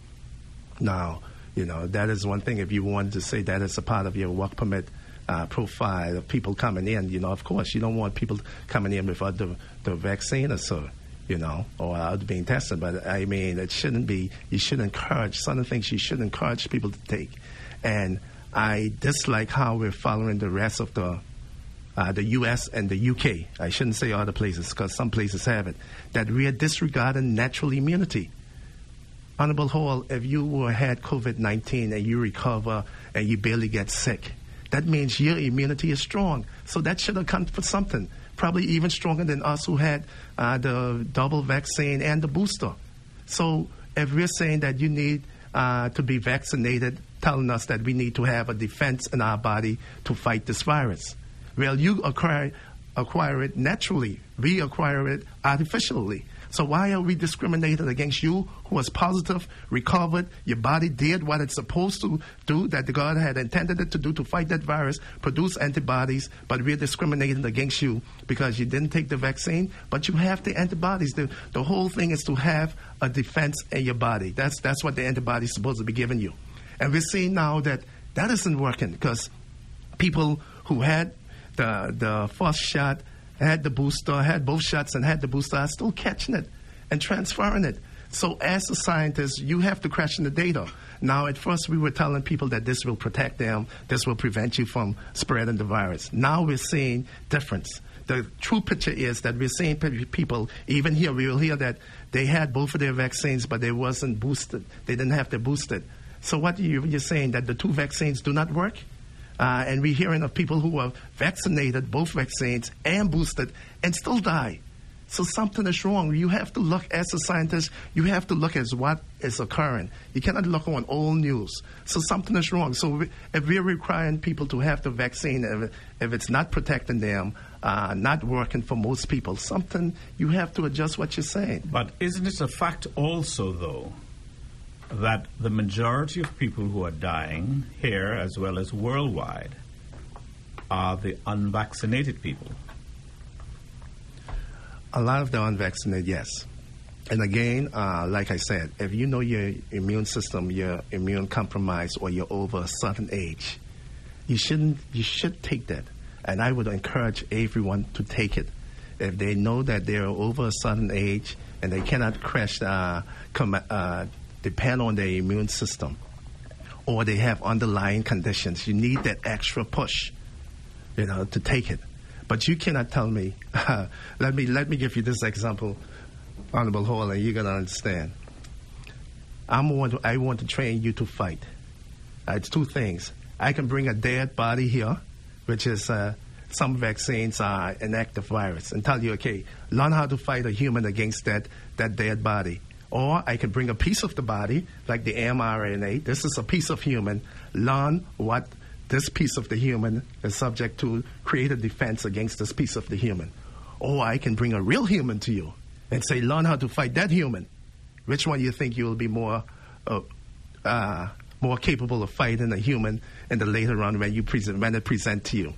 Now, you know, that is one thing. If you wanted to say that is a part of your work permit uh, profile of people coming in, you know, of course, you don't want people coming in without the, the vaccine or so, you know, or out being tested. But I mean, it shouldn't be, you should encourage, the things you should encourage people to take. And I dislike how we're following the rest of the uh, the U.S. and the U.K. I shouldn't say other places because some places have it. That we are disregarding natural immunity. Honorable Hall, if you were, had COVID 19 and you recover and you barely get sick, that means your immunity is strong. So that should account for something. Probably even stronger than us who had uh, the double vaccine and the booster. So if we're saying that you need uh, to be vaccinated, telling us that we need to have a defense in our body to fight this virus. Well, you acquire, acquire it naturally. We acquire it artificially. So why are we discriminated against you who was positive, recovered, your body did what it's supposed to do, that God had intended it to do to fight that virus, produce antibodies, but we're discriminated against you because you didn't take the vaccine, but you have the antibodies. The, the whole thing is to have a defense in your body. That's, that's what the antibody is supposed to be giving you. And we're seeing now that that isn't working because people who had the, the first shot, had the booster, I had both shots, and had the booster are still catching it and transferring it. So, as a scientist, you have to question the data. Now, at first, we were telling people that this will protect them, this will prevent you from spreading the virus. Now we're seeing difference. The true picture is that we're seeing people, even here, we will hear that they had both of their vaccines, but they wasn't boosted. They didn't have their boosted. So, what you, you're saying that the two vaccines do not work? Uh, and we're hearing of people who are vaccinated, both vaccines, and boosted, and still die. So something is wrong. You have to look, as a scientist, you have to look at what is occurring. You cannot look on old news. So something is wrong. So we, if we're requiring people to have the vaccine, if, if it's not protecting them, uh, not working for most people, something, you have to adjust what you're saying. But isn't it a fact also, though, that the majority of people who are dying here as well as worldwide are the unvaccinated people? A lot of the unvaccinated, yes. And again, uh, like I said, if you know your immune system, you're immune compromised, or you're over a certain age, you shouldn't. You should take that. And I would encourage everyone to take it. If they know that they're over a certain age and they cannot crash, uh, com- uh, depend on their immune system, or they have underlying conditions, you need that extra push, you know, to take it. But you cannot tell me. let me let me give you this example, Honorable Hall, and you're gonna understand. I'm want to, I want to train you to fight. Uh, it's two things. I can bring a dead body here, which is uh, some vaccines are an active virus, and tell you, okay, learn how to fight a human against that that dead body. Or I can bring a piece of the body, like the mRNA. This is a piece of human. Learn what this piece of the human is subject to create a defense against this piece of the human. Or I can bring a real human to you and say, learn how to fight that human. Which one you think you will be more, uh, uh, more capable of fighting a human in the later run when you present when it present to you?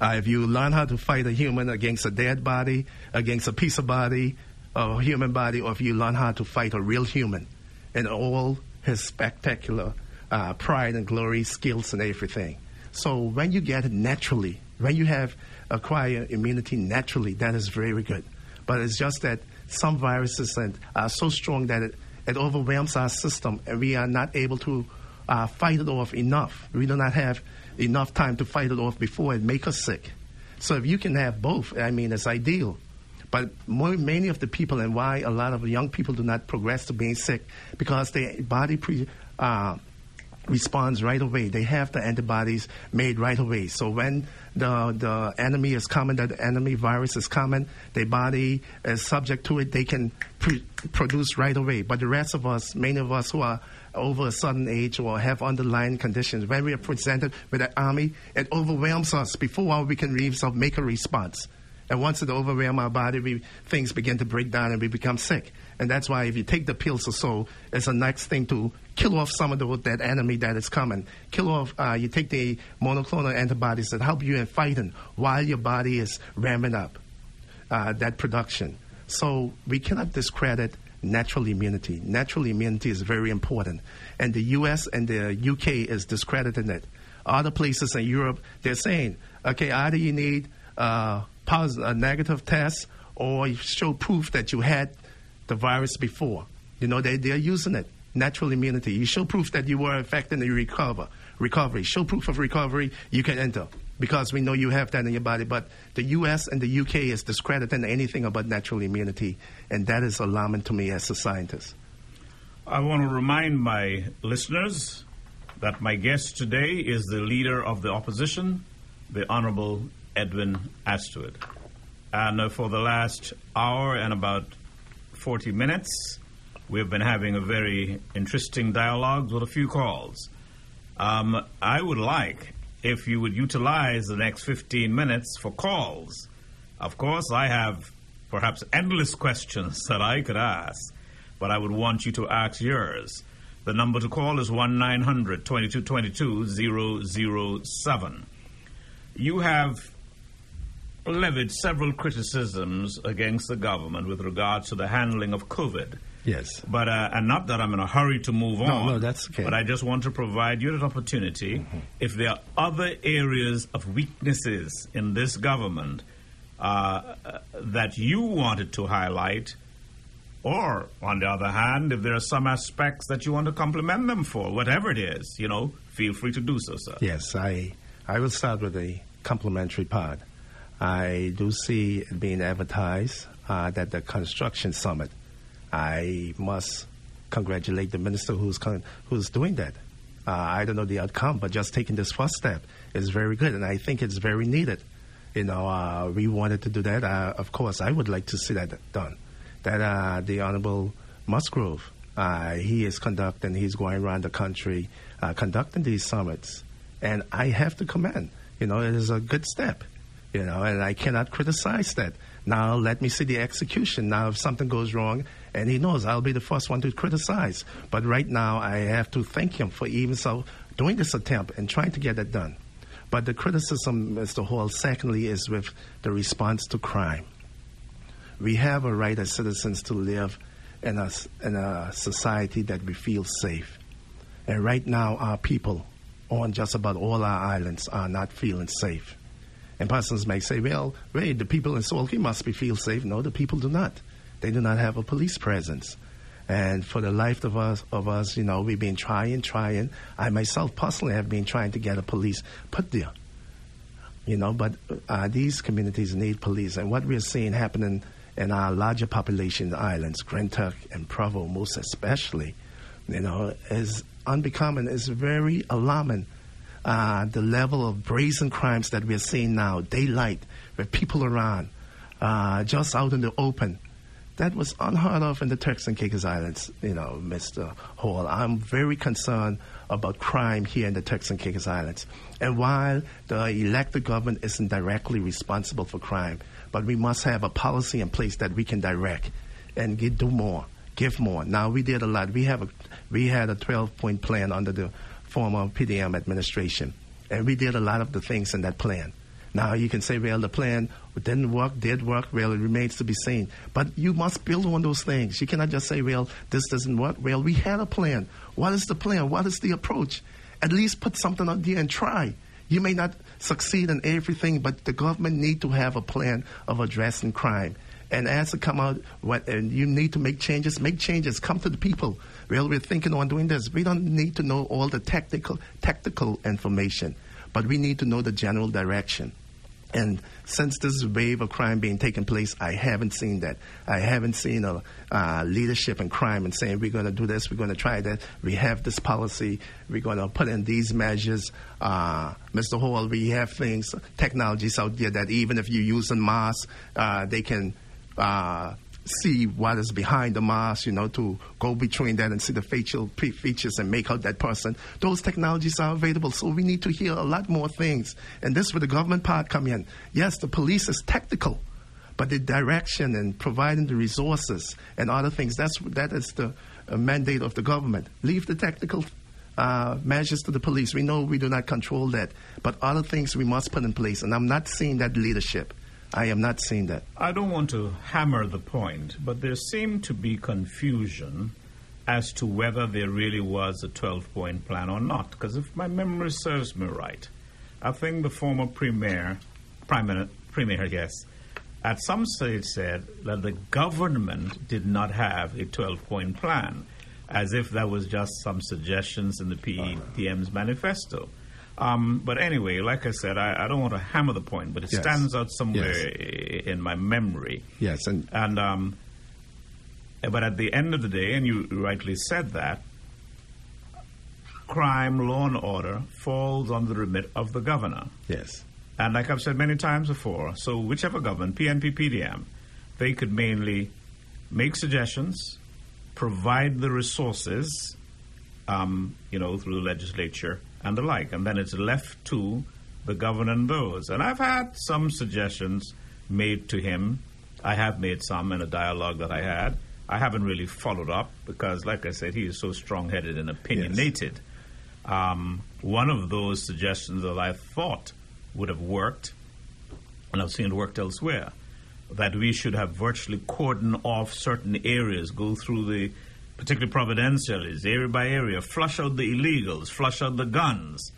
Uh, if you learn how to fight a human against a dead body, against a piece of body, a human body, or if you learn how to fight a real human in all his spectacular uh, pride and glory, skills, and everything. So when you get it naturally, when you have acquired immunity naturally, that is very good. But it's just that some viruses are so strong that it, it overwhelms our system, and we are not able to uh, fight it off enough. We do not have enough time to fight it off before it make us sick. So if you can have both, I mean, it's ideal. But more, many of the people, and why a lot of young people do not progress to being sick, because their body pre, uh, responds right away. They have the antibodies made right away. So when the the enemy is coming, that enemy virus is coming, their body is subject to it. They can pre- produce right away. But the rest of us, many of us who are over a certain age or have underlying conditions, when we are presented with an army, it overwhelms us before we can even make a response. And once it overwhelms our body, we, things begin to break down and we become sick. And that's why if you take the pills or so, it's the next thing to kill off some of the, that enemy that is coming. Kill off, uh, you take the monoclonal antibodies that help you in fighting while your body is ramping up uh, that production. So we cannot discredit natural immunity. Natural immunity is very important. And the US and the UK is discrediting it. Other places in Europe, they're saying, okay, either you need uh, positive, a negative test or show proof that you had the virus before. You know, they, they're using it. Natural immunity. You show proof that you were infected and you recover. Recovery. Show proof of recovery, you can enter because we know you have that in your body. But the U.S. and the UK is discrediting anything about natural immunity, and that is alarming to me as a scientist. I want to remind my listeners that my guest today is the leader of the opposition, the Honorable Edwin Astwood. And uh, for the last hour and about 40 minutes, we've been having a very interesting dialogue with a few calls. Um, I would like if you would utilize the next 15 minutes for calls. Of course, I have perhaps endless questions that I could ask, but I would want you to ask yours. The number to call is 1 900 2222 007. You have levied several criticisms against the government with regards to the handling of COVID. Yes. But uh, and not that I'm in a hurry to move no, on. No, that's okay. But I just want to provide you an opportunity. Mm-hmm. If there are other areas of weaknesses in this government uh, that you wanted to highlight, or on the other hand, if there are some aspects that you want to compliment them for, whatever it is, you know, feel free to do so, sir. Yes, I I will start with the complimentary part. I do see it being advertised uh, that the construction summit I must congratulate the minister who's con- who's doing that. Uh, I don't know the outcome, but just taking this first step is very good, and I think it's very needed. You know, uh, we wanted to do that. Uh, of course, I would like to see that done. That uh, the Honorable Musgrove, uh, he is conducting, he's going around the country uh, conducting these summits, and I have to commend. You know, it is a good step. You know, and I cannot criticize that. Now let me see the execution. Now, if something goes wrong, and he knows I'll be the first one to criticize. But right now, I have to thank him for even so doing this attempt and trying to get it done. But the criticism, Mr. Hall, secondly, is with the response to crime. We have a right as citizens to live in a, in a society that we feel safe. And right now, our people on just about all our islands are not feeling safe. And persons may say, well, wait, the people in Cay must be feel safe. No, the people do not. They do not have a police presence. And for the life of us, of us, you know, we've been trying, trying. I myself personally have been trying to get a police put there. You know, but uh, these communities need police. And what we're seeing happening in our larger population islands, Grand Turk and Provo most especially, you know, is unbecoming, is very alarming. Uh, the level of brazen crimes that we're seeing now, daylight, with people around, uh, just out in the open, that was unheard of in the Turks and Caicos Islands, you know, Mr. Hall. I'm very concerned about crime here in the Turks and Caicos Islands. And while the elected government isn't directly responsible for crime, but we must have a policy in place that we can direct and get, do more, give more. Now we did a lot. We have a, we had a 12-point plan under the former PDM administration, and we did a lot of the things in that plan. Now you can say, well, the plan didn't work, did work. Well, it remains to be seen. But you must build on those things. You cannot just say, well, this doesn't work. Well, we had a plan. What is the plan? What is the approach? At least put something out there and try. You may not succeed in everything, but the government need to have a plan of addressing crime. And as it come out, what, and you need to make changes, make changes, come to the people. Well, we're thinking on doing this. We don't need to know all the technical, technical information, but we need to know the general direction. And since this wave of crime being taken place, I haven't seen that. I haven't seen a uh, leadership in crime and saying we're going to do this, we're going to try that. We have this policy, we're going to put in these measures. Uh, Mr. Hall, we have things, technologies out there that even if you use a mask, uh, they can uh, see what is behind the mask, you know, to go between that and see the facial features and make out that person. Those technologies are available, so we need to hear a lot more things. And this is where the government part come in. Yes, the police is technical, but the direction and providing the resources and other things, that's, that is the uh, mandate of the government. Leave the technical uh, measures to the police. We know we do not control that, but other things we must put in place, and I'm not seeing that leadership. I am not saying that. I don't want to hammer the point, but there seemed to be confusion as to whether there really was a 12 point plan or not. Because if my memory serves me right, I think the former premier, prime minister, premier, yes, at some stage said that the government did not have a 12 point plan, as if that was just some suggestions in the PDM's manifesto. Um, but anyway, like I said, I, I, don't want to hammer the point, but it Yes. stands out somewhere Yes. in my memory. Yes, and And um, but at the end of the day, and you rightly said that, crime, law and order falls under the remit of the governor. yes, And like I've said many times before, so whichever government, PNP, PDM, they could mainly make suggestions, provide the resources, um, you know, through the legislature and the like, and then it's left to the governor and those. And I've had some suggestions made to him. I have made some in a dialogue that I had. I haven't really followed up because, like I said, he is so strong-headed and opinionated. Um, one of those suggestions that I thought would have worked, and I've seen it worked elsewhere, that we should have virtually cordoned off certain areas, go through the, particularly provincials, area by area, flush out the illegals, flush out the guns.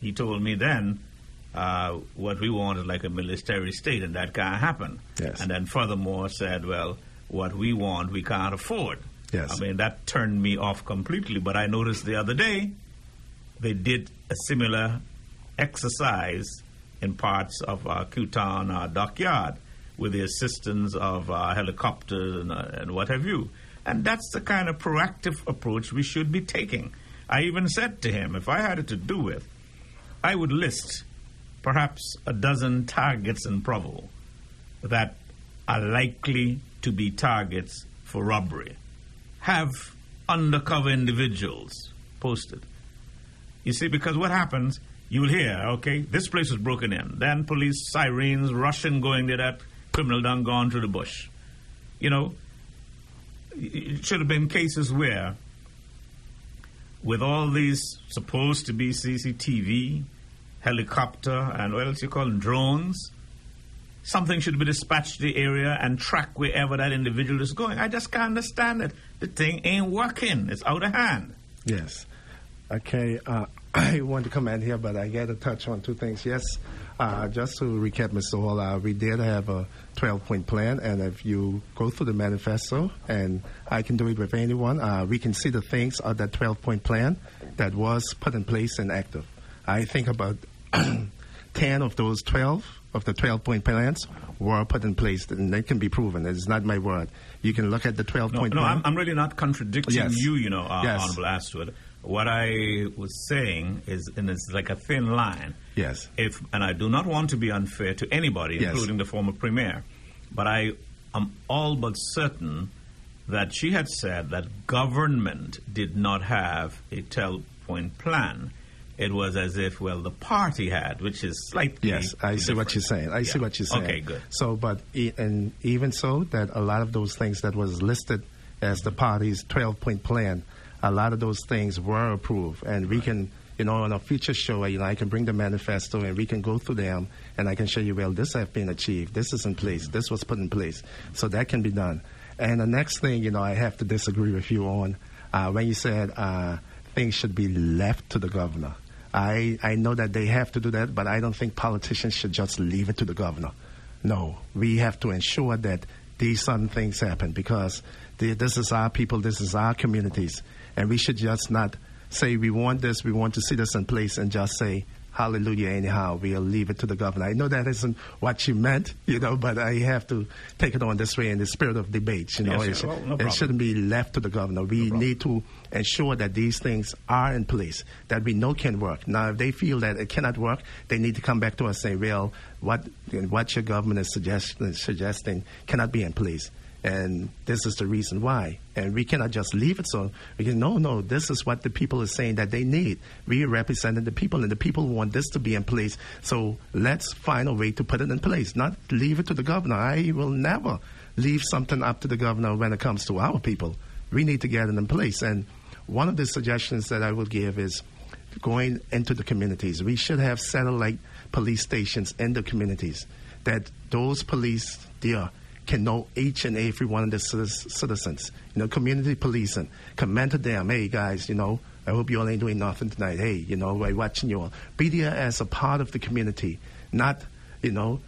He told me then uh, what we want is like a military state, and that can't happen. Yes. And then furthermore said, well, what we want, we can't afford. Yes. I mean, that turned me off completely. But I noticed the other day they did a similar exercise in parts of uh, Kew Town uh, dockyard with the assistance of uh, helicopters and, uh, and what have you. And that's the kind of proactive approach we should be taking. I even said to him, if I had it to do with, I would list perhaps a dozen targets in Provo that are likely to be targets for robbery. Have undercover individuals posted. You see, because what happens, you'll hear, okay, this place was broken in. Then police sirens, Russian going there, that criminal done gone through the bush. You know, it should have been cases where, with all these supposed to be CCTV, helicopter, and what else you call them, drones, something should be dispatched to the area and track wherever that individual is going. I just can't understand it. The thing ain't working. It's out of hand. yes. Okay, uh, I want to comment here, but I got to touch on two things. Yes, uh, just to recap, Mr. Hall, uh, we did have a 12 point plan, and if you go through the manifesto, and I can do it with anyone, uh, we can see the things of that 12 point plan that was put in place and active. I think about 10 of those 12 of the 12 point plans were put in place, and they can be proven. It's not my word. You can look at the 12 No, point no plan. I'm, I'm really not contradicting Yes. you, you know, uh, Yes. Honorable Astwood. What I was saying is, and it's like a thin line. yes. If and I do not want to be unfair to anybody, Yes. including the former premier, but I I'm all but certain that she had said that government did not have a 12 point plan. It was as if, well, the party had, which is slightly. Yes, I see what you're saying. I see what you're saying. Okay, good. So, but e- and even so, that a lot of those things that was listed as the party's 12-point plan, a lot of those things were approved, and we can, you know, on a future show, you know, I can bring the manifesto and we can go through them, and I can show you, well, this has been achieved, this is in place, this was put in place, so that can be done. And the next thing, you know, I have to disagree with you on uh, when you said uh, things should be left to the governor. I, I know that they have to do that, but I don't think politicians should just leave it to the governor. No, we have to ensure that these certain things happen because this is our people, this is our communities, and we should just not say we want this, we want to see this in place, and just say hallelujah anyhow. We'll leave it to the governor. I know that isn't what you meant, you know, but I have to take it on this way in the spirit of debate. You know, Yes, it. Well, no it shouldn't be left to the governor. We need to ensure that these things are in place that we know can work. Now, if they feel that it cannot work, they need to come back to us and say, well, what what your government is suggesting, suggesting cannot be in place. And this is the reason why. And we cannot just leave it so. We can, no, no, this is what the people are saying that they need. We are representing the people, and the people want this to be in place. So let's find a way to put it in place, not leave it to the governor. I will never leave something up to the governor when it comes to our people. We need to get it in place. And one of the suggestions that I would give is going into the communities. We should have satellite police stations in the communities that those police there can know each and every one of the citizens. You know, community policing. Can to them. Hey guys, you know, I hope you all ain't doing nothing tonight. Hey, you know, we're watching you all. Be there as a part of the community, not, you know,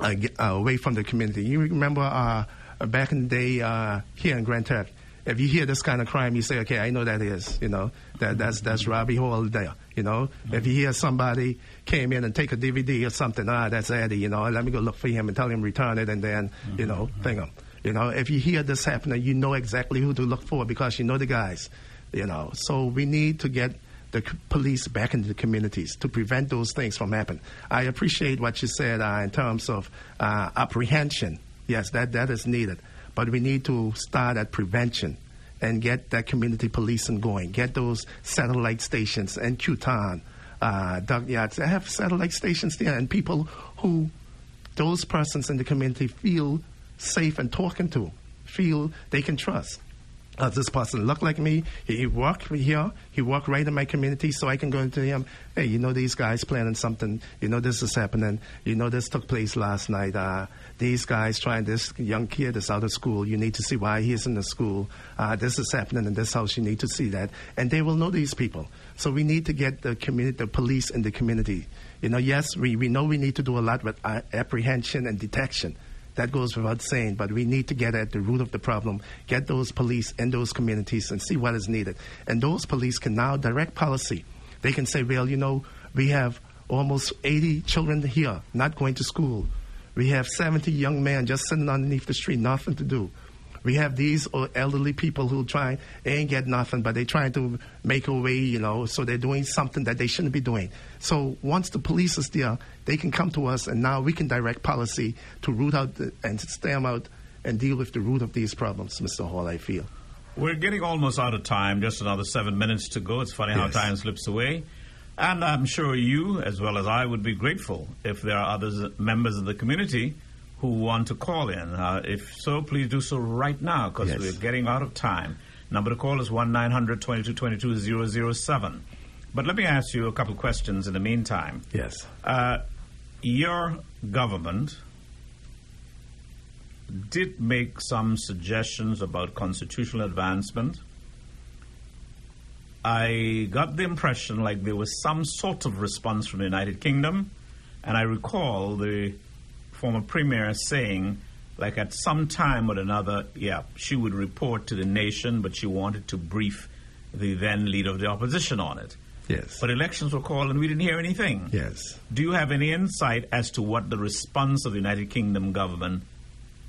uh, uh, away from the community. You remember uh, back in the day uh, here in Grand Turk, if you hear this kind of crime, you say, "Okay, I know that is, you know, that that's that's Robbie Hall there." You know, if you hear somebody came in and take a DVD or something, ah, that's Eddie. You know, let me go look for him and tell him return it, and then you know, thing him. You know, if you hear this happening, you know exactly who to look for because you know the guys. You know, so we need to get the c- police back into the communities to prevent those things from happening. I appreciate what you said uh, in terms of uh, apprehension. Yes, that, that is needed. But we need to start at prevention and get that community policing going. Get those satellite stations and Kew Town, uh, Yards. They have satellite stations there, and people who those persons in the community feel safe and talking to, feel they can trust. Uh, this person look like me. He, he work here. He work right in my community, so I can go into him. Hey, you know these guys planning something. You know this is happening. You know this took place last night. Uh, these guys trying this young kid is out of school. You need to see why he is in the school. Uh, this is happening in this house. You need to see that, and they will know these people. So we need to get the community, the police in the community. You know, yes, we, we know we need to do a lot with uh, apprehension and detection. That goes without saying, but we need to get at the root of the problem, get those police in those communities and see what is needed. And those police can now direct policy. They can say, well, you know, we have almost 80 children here not going to school. We have 70 young men just sitting underneath the street, nothing to do. We have these uh, elderly people who try ain't get nothing, but they trying to make a way, you know. So they're doing something that they shouldn't be doing. So once the police is there, they can come to us, and now we can direct policy to root out the, and stem out and deal with the root of these problems, Mr. Hall. I feel. We're getting almost out of time, just another seven minutes to go. It's funny how Yes. time slips away. And I'm sure you, as well as I, would be grateful if there are other members of the community, who want to call in. Uh, if so, please do so right now because Yes. we're getting out of time. Number to call is 1 900 2222 007. But let me ask you a couple questions in the meantime. Yes. Uh, your government did make some suggestions about constitutional advancement. I got the impression like there was some sort of response from the United Kingdom, and I recall the former premier saying, like at some time or another, yeah, she would report to the nation, but she wanted to brief the then leader of the opposition on it. Yes. But elections were called and we didn't hear anything. yes. Do you have any insight as to what the response of the United Kingdom government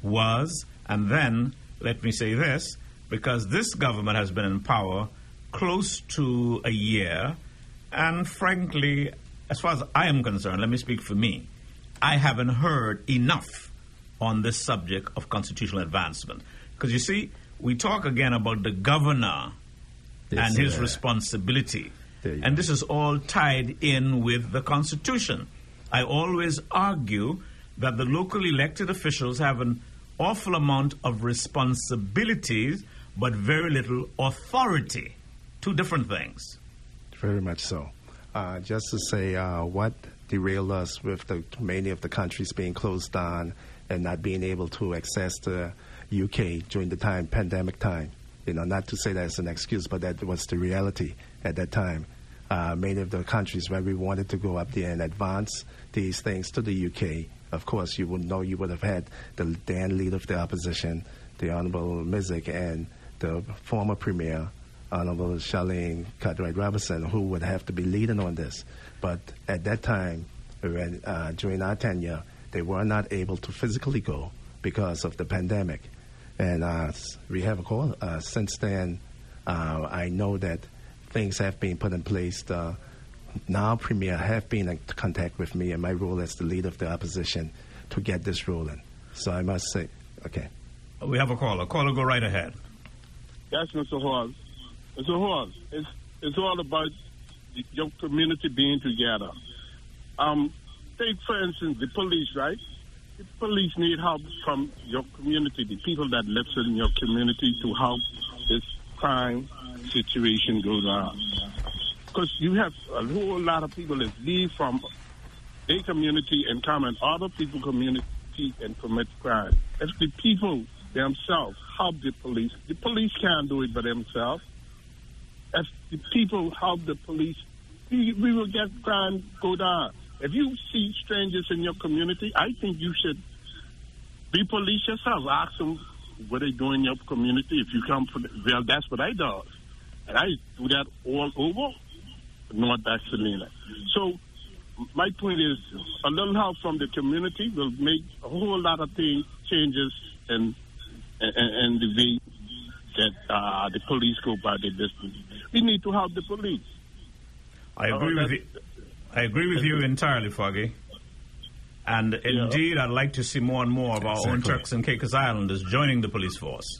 was? And then, let me say this because this government has been in power close to a year, and frankly, as far as I am concerned, let me speak for me, I haven't heard enough on this subject of constitutional advancement. Because you see, we talk again about the governor Yes, and his uh, responsibility. And go. this is all tied in with the Constitution. I always argue that the local elected officials have an awful amount of responsibilities, but very little authority. Two different things. Very much so. Uh, just to say, uh, what derailed us with the many of the countries being closed down and not being able to access the UK during the time pandemic time. You know, not to say that as an excuse, but that was the reality at that time. Uh, many of the countries where we wanted to go up there and advance these things to the UK, of course, you would know you would have had the then leader of the opposition, the Honorable Misick, and the former premier, Honorable Sharlene Cartwright Robinson, who would have to be leading on this. But at that time, when, uh, during our tenure, they were not able to physically go because of the pandemic. And uh, we have a call. Uh, since then, uh, I know that things have been put in place. The now Premier have been in contact with me and my role as the leader of the opposition to get this rolling. So I must say, okay. We have a caller. Caller, go right ahead. Yes, Mr. Hall. Mr. Hall, it's, it's all about y- your community being together. Um, take, for instance, the police, right? The police need help from your community, the people that live in your community to help this crime situation go down. Because you have a whole lot of people that leave from their community and come in other people's community and commit crime. If the people themselves help the police, the police can't do it by themselves. If the people help the police, we, we will get crime go down. If you see strangers in your community, I think you should be police yourself. Ask them what they do in your community. If you come from, well, that's what I do. And I do that all over North Selena. So my point is, a little help from the community will make a whole lot of things changes in in, in the way that uh, the police go by their business. We need to help the police. I agree with uh, you. I agree with you entirely, Foggy. And indeed, I'd like to see more and more of our own Exactly. Turks and Caicos Islanders joining the police force.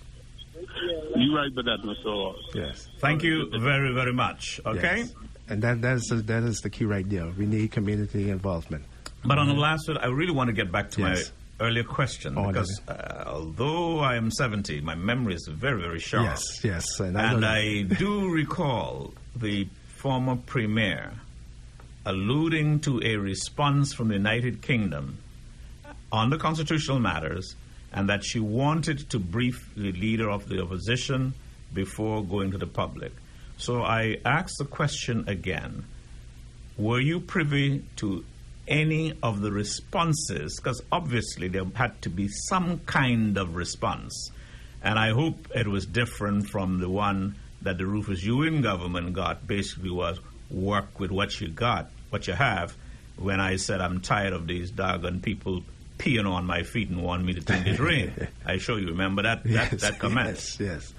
You're right about that, Mr. Hall. Yes. Thank you very, very much. Okay? Yes. And that, that, is, that is the key right there. We need community involvement. But on the last one, I really want to get back to Yes. Earlier question Oh, because uh, although I am 70, my memory is very, very sharp. Yes, yes. And, I know And I do recall the former premier alluding to a response from the United Kingdom on the constitutional matters and that she wanted to brief the leader of the opposition before going to the public. So I ask the question again Were you privy to any of the responses? Because obviously there had to be some kind of response. And I hope it was different from the one that the Rufus Ewing government got, basically was work with what you got, what you have. When I said I'm tired of these doggone people peeing on my feet and want me to think it rain. I sure you remember that that, that comment. Yes, yes.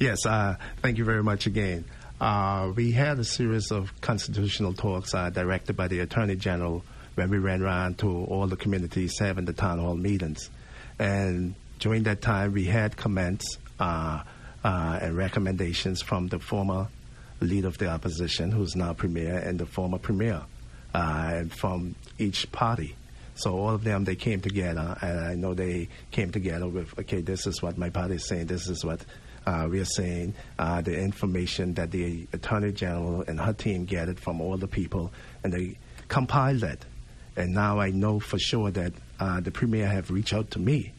Yes, uh, thank you very much again. Uh, we had a series of constitutional talks uh, directed by the Attorney General when we ran around to all the communities having the town hall meetings. And during that time, we had comments uh, uh, and recommendations from the former leader of the opposition, who's now premier, and the former premier, uh, and from each party. So all of them, they came together, and I know they came together with, okay, this is what my party is saying, this is what uh, we are saying, uh, the information that the Attorney General and her team gathered from all the people, and they compiled that. And now I know for sure that uh, the Premier have reached out to me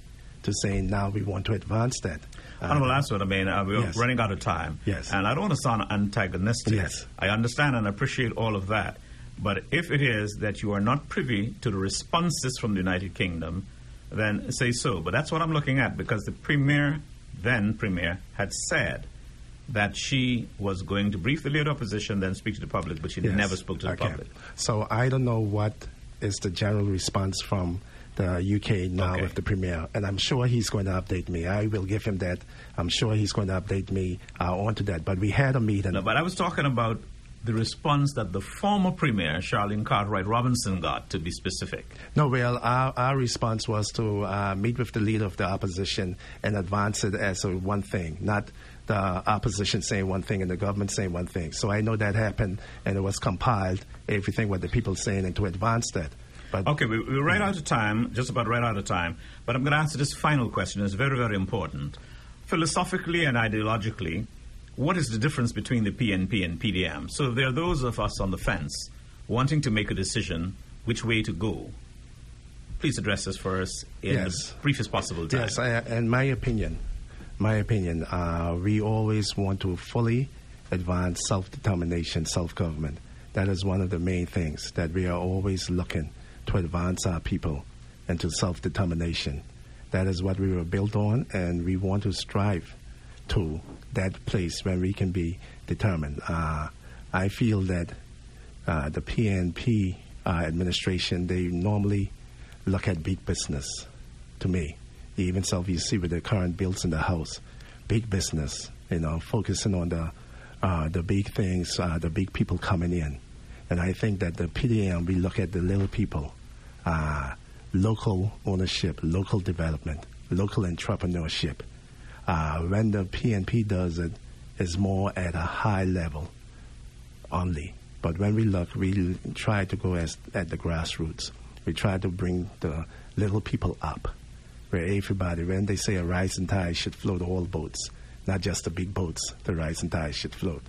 to say now we want to advance that. Uh, Honorable one, I mean, uh, we're Yes. running out of time. Yes. And I don't want to sound antagonistic. Yes. I understand and appreciate all of that. But if it is that you are not privy to the responses from the United Kingdom, then say so. But that's what I'm looking at because the Premier, then Premier, had said that she was going to brief the leader of opposition, then speak to the public, but she Yes. never spoke to the Okay. public. So I don't know what is the general response from the UK now Okay. with the premier, and I'm sure he's going to update me. I will give him that. I'm sure he's going to update me uh, onto that. But we had a meeting. No, but I was talking about the response that the former Premier, Sharlene Cartwright Robinson, got, to be specific? No, well, our, our response was to uh, meet with the leader of the opposition and advance it as a one thing, not the opposition saying one thing and the government saying one thing. So I know that happened, and it was compiled, everything what the people saying, and to advance that. But Okay, we, we're right out of time, just about right out of time. But I'm going to answer this final question. It's very, very important. Philosophically and ideologically, what is the difference between the PNP and PDM? So there are those of us on the fence wanting to make a decision which way to go, please address this for us in Yes. the briefest possible time. Yes, I, in my opinion, my opinion, uh, we always want to fully advance self-determination, self-government. That is one of the main things that we are always looking to advance our people into self-determination. That is what we were built on, and we want to strive to that place where we can be determined. Uh, I feel that uh, the PNP uh, administration they normally look at big business. To me, even so, you see with the current bills in the House, big business, you know, focusing on the uh, the big things, uh, the big people coming in, and I think that the PDM we look at the little people, uh, local ownership, local development, local entrepreneurship. Uh, when the PNP does it, it's more at a high level only. But when we look, we try to go as, at the grassroots. We try to bring the little people up, where everybody, when they say a rising tide should float all boats, not just the big boats, the rise and tide should float.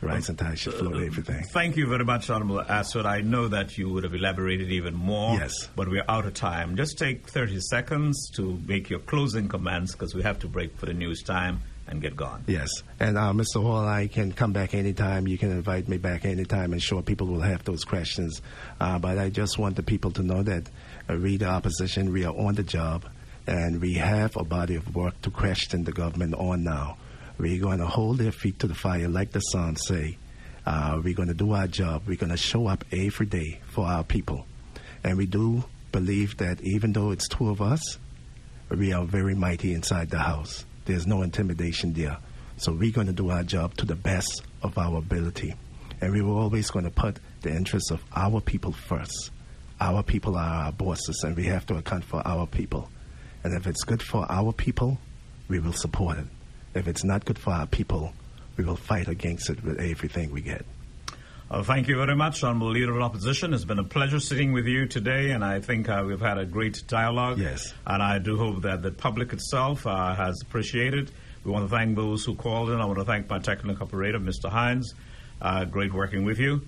The and tide should float everything. Thank you very much, Honorable Astwood. I know that you would have elaborated even more. Yes. But we're out of time. Just take 30 seconds to make your closing comments because we have to break for the news time and get gone. Yes, and uh, Mr. Hall, I can come back anytime. You can invite me back anytime, and sure, people will have those questions. Uh, but I just want the people to know that uh, we, the opposition, we are on the job, and we have a body of work to question the government on now. We're going to hold their feet to the fire, like the song say. Uh, we're going to do our job. We're going to show up every day for our people, and we do believe that even though it's two of us, we are very mighty inside the house. There's no intimidation there. So we're going to do our job to the best of our ability. And we were always going to put the interests of our people first. Our people are our bosses, and we have to account for our people. And if it's good for our people, we will support it. If it's not good for our people, we will fight against it with everything we get. Uh, thank you very much, Honorable Leader of Opposition. It's been a pleasure sitting with you today, and I think uh, we've had a great dialogue. Yes. And I do hope that the public itself uh, has appreciated. We want to thank those who called in. I want to thank my technical operator, Mr. Hines. Uh, great working with you.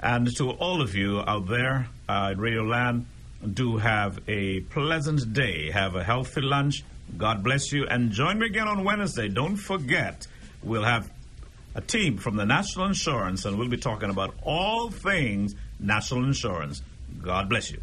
And to all of you out there uh, in Radio Land, do have a pleasant day. Have a healthy lunch. God bless you. And join me again on Wednesday. Don't forget, we'll have a team from the National Insurance, and we'll be talking about all things national insurance. God bless you.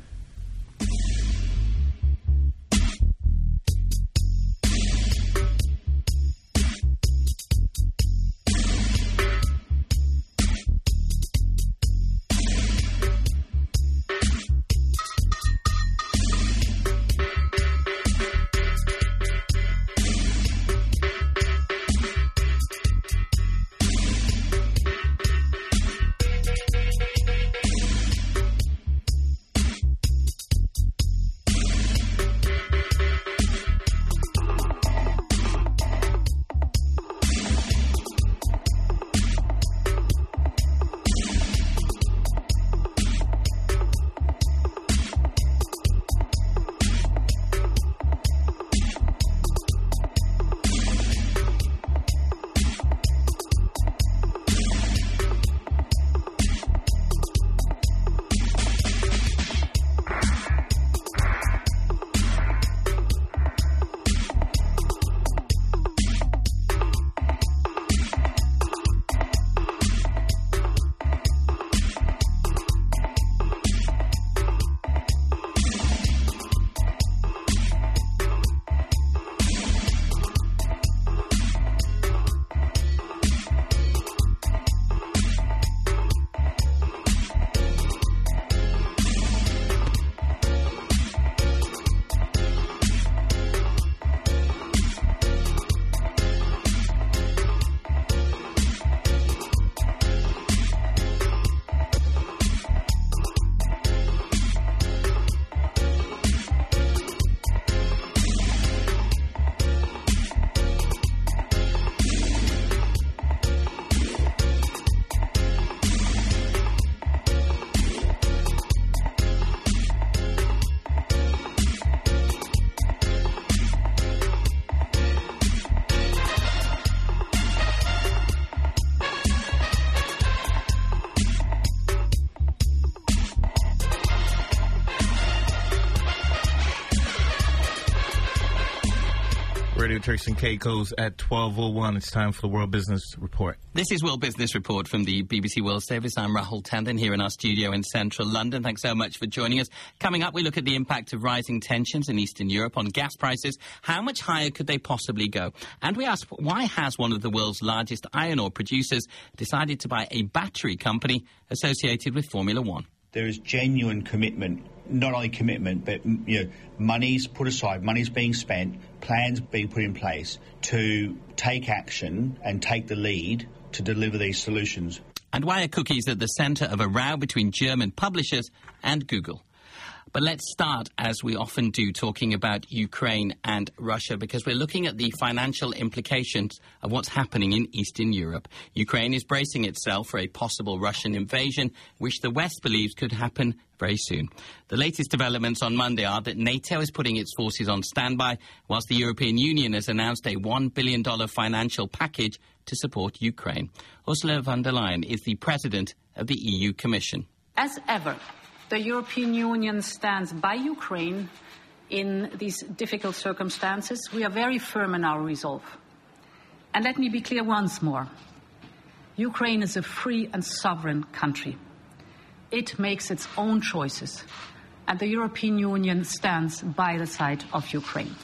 Radio Turks and Caicos at 12.01. It's time for the World Business Report. This is World Business Report from the BBC World Service. I'm Rahul Tandon here in our studio in central London. Thanks so much for joining us. Coming up, we look at the impact of rising tensions in Eastern Europe on gas prices. How much higher could they possibly go? And we ask, why has one of the world's largest iron ore producers decided to buy a battery company associated with Formula One? there is genuine commitment, not only commitment, but you know, money's put aside, money's being spent, plans being put in place to take action and take the lead to deliver these solutions. And why are cookies at the centre of a row between German publishers and Google? But let's start, as we often do, talking about Ukraine and Russia, because we're looking at the financial implications of what's happening in Eastern Europe. Ukraine is bracing itself for a possible Russian invasion, which the West believes could happen very soon. The latest developments on Monday are that NATO is putting its forces on standby, whilst the European Union has announced a $1 billion financial package to support Ukraine. Ursula von der Leyen is the president of the EU Commission. As ever, the European Union stands by Ukraine in these difficult circumstances. We are very firm in our resolve. And let me be clear once more Ukraine is a free and sovereign country. It makes its own choices, and the European Union stands by the side of Ukraine.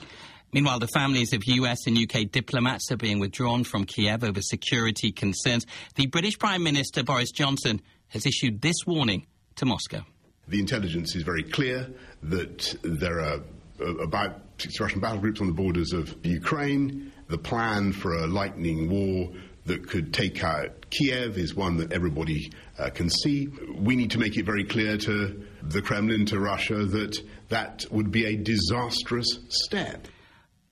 Meanwhile, the families of US and UK diplomats are being withdrawn from Kiev over security concerns. The British Prime Minister Boris Johnson has issued this warning to Moscow. The intelligence is very clear that there are uh, about 60 Russian battle groups on the borders of Ukraine. The plan for a lightning war that could take out Kiev is one that everybody uh, can see. We need to make it very clear to the Kremlin, to Russia, that that would be a disastrous step.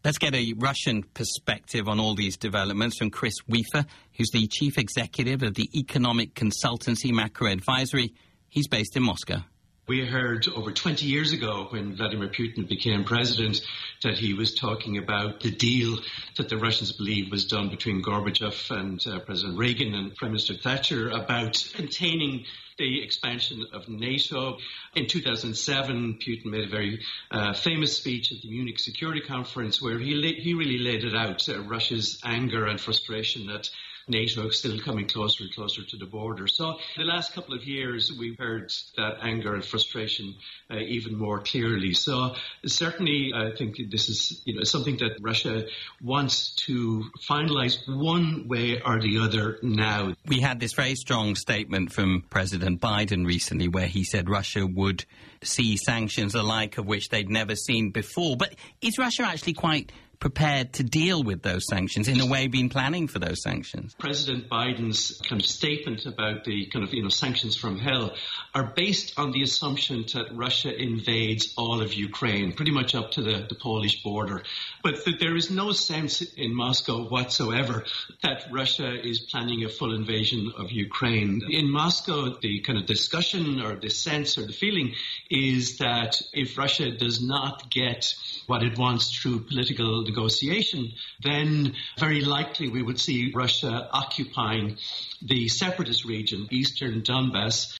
Let's get a Russian perspective on all these developments from Chris Weafer, who's the chief executive of the economic consultancy Macro Advisory. He's based in Moscow. We heard over 20 years ago when Vladimir Putin became president that he was talking about the deal that the Russians believe was done between Gorbachev and uh, President Reagan and Prime Minister Thatcher about containing the expansion of NATO. In 2007, Putin made a very uh, famous speech at the Munich Security Conference where he, la- he really laid it out, uh, Russia's anger and frustration at NATO still coming closer and closer to the border. So the last couple of years, we've heard that anger and frustration uh, even more clearly. So certainly, I think this is you know something that Russia wants to finalise one way or the other now. We had this very strong statement from President Biden recently where he said Russia would see sanctions alike of which they'd never seen before. But is Russia actually quite prepared to deal with those sanctions, in a way been planning for those sanctions? President Biden's kind of statement about the kind of, you know, sanctions from hell are based on the assumption that Russia invades all of Ukraine, pretty much up to the, the Polish border. But that there is no sense in Moscow whatsoever that Russia is planning a full invasion of Ukraine. In Moscow, the kind of discussion or the sense or the feeling is that if Russia does not get what it wants through political negotiation, then very likely we would see Russia occupying the separatist region, eastern Donbass,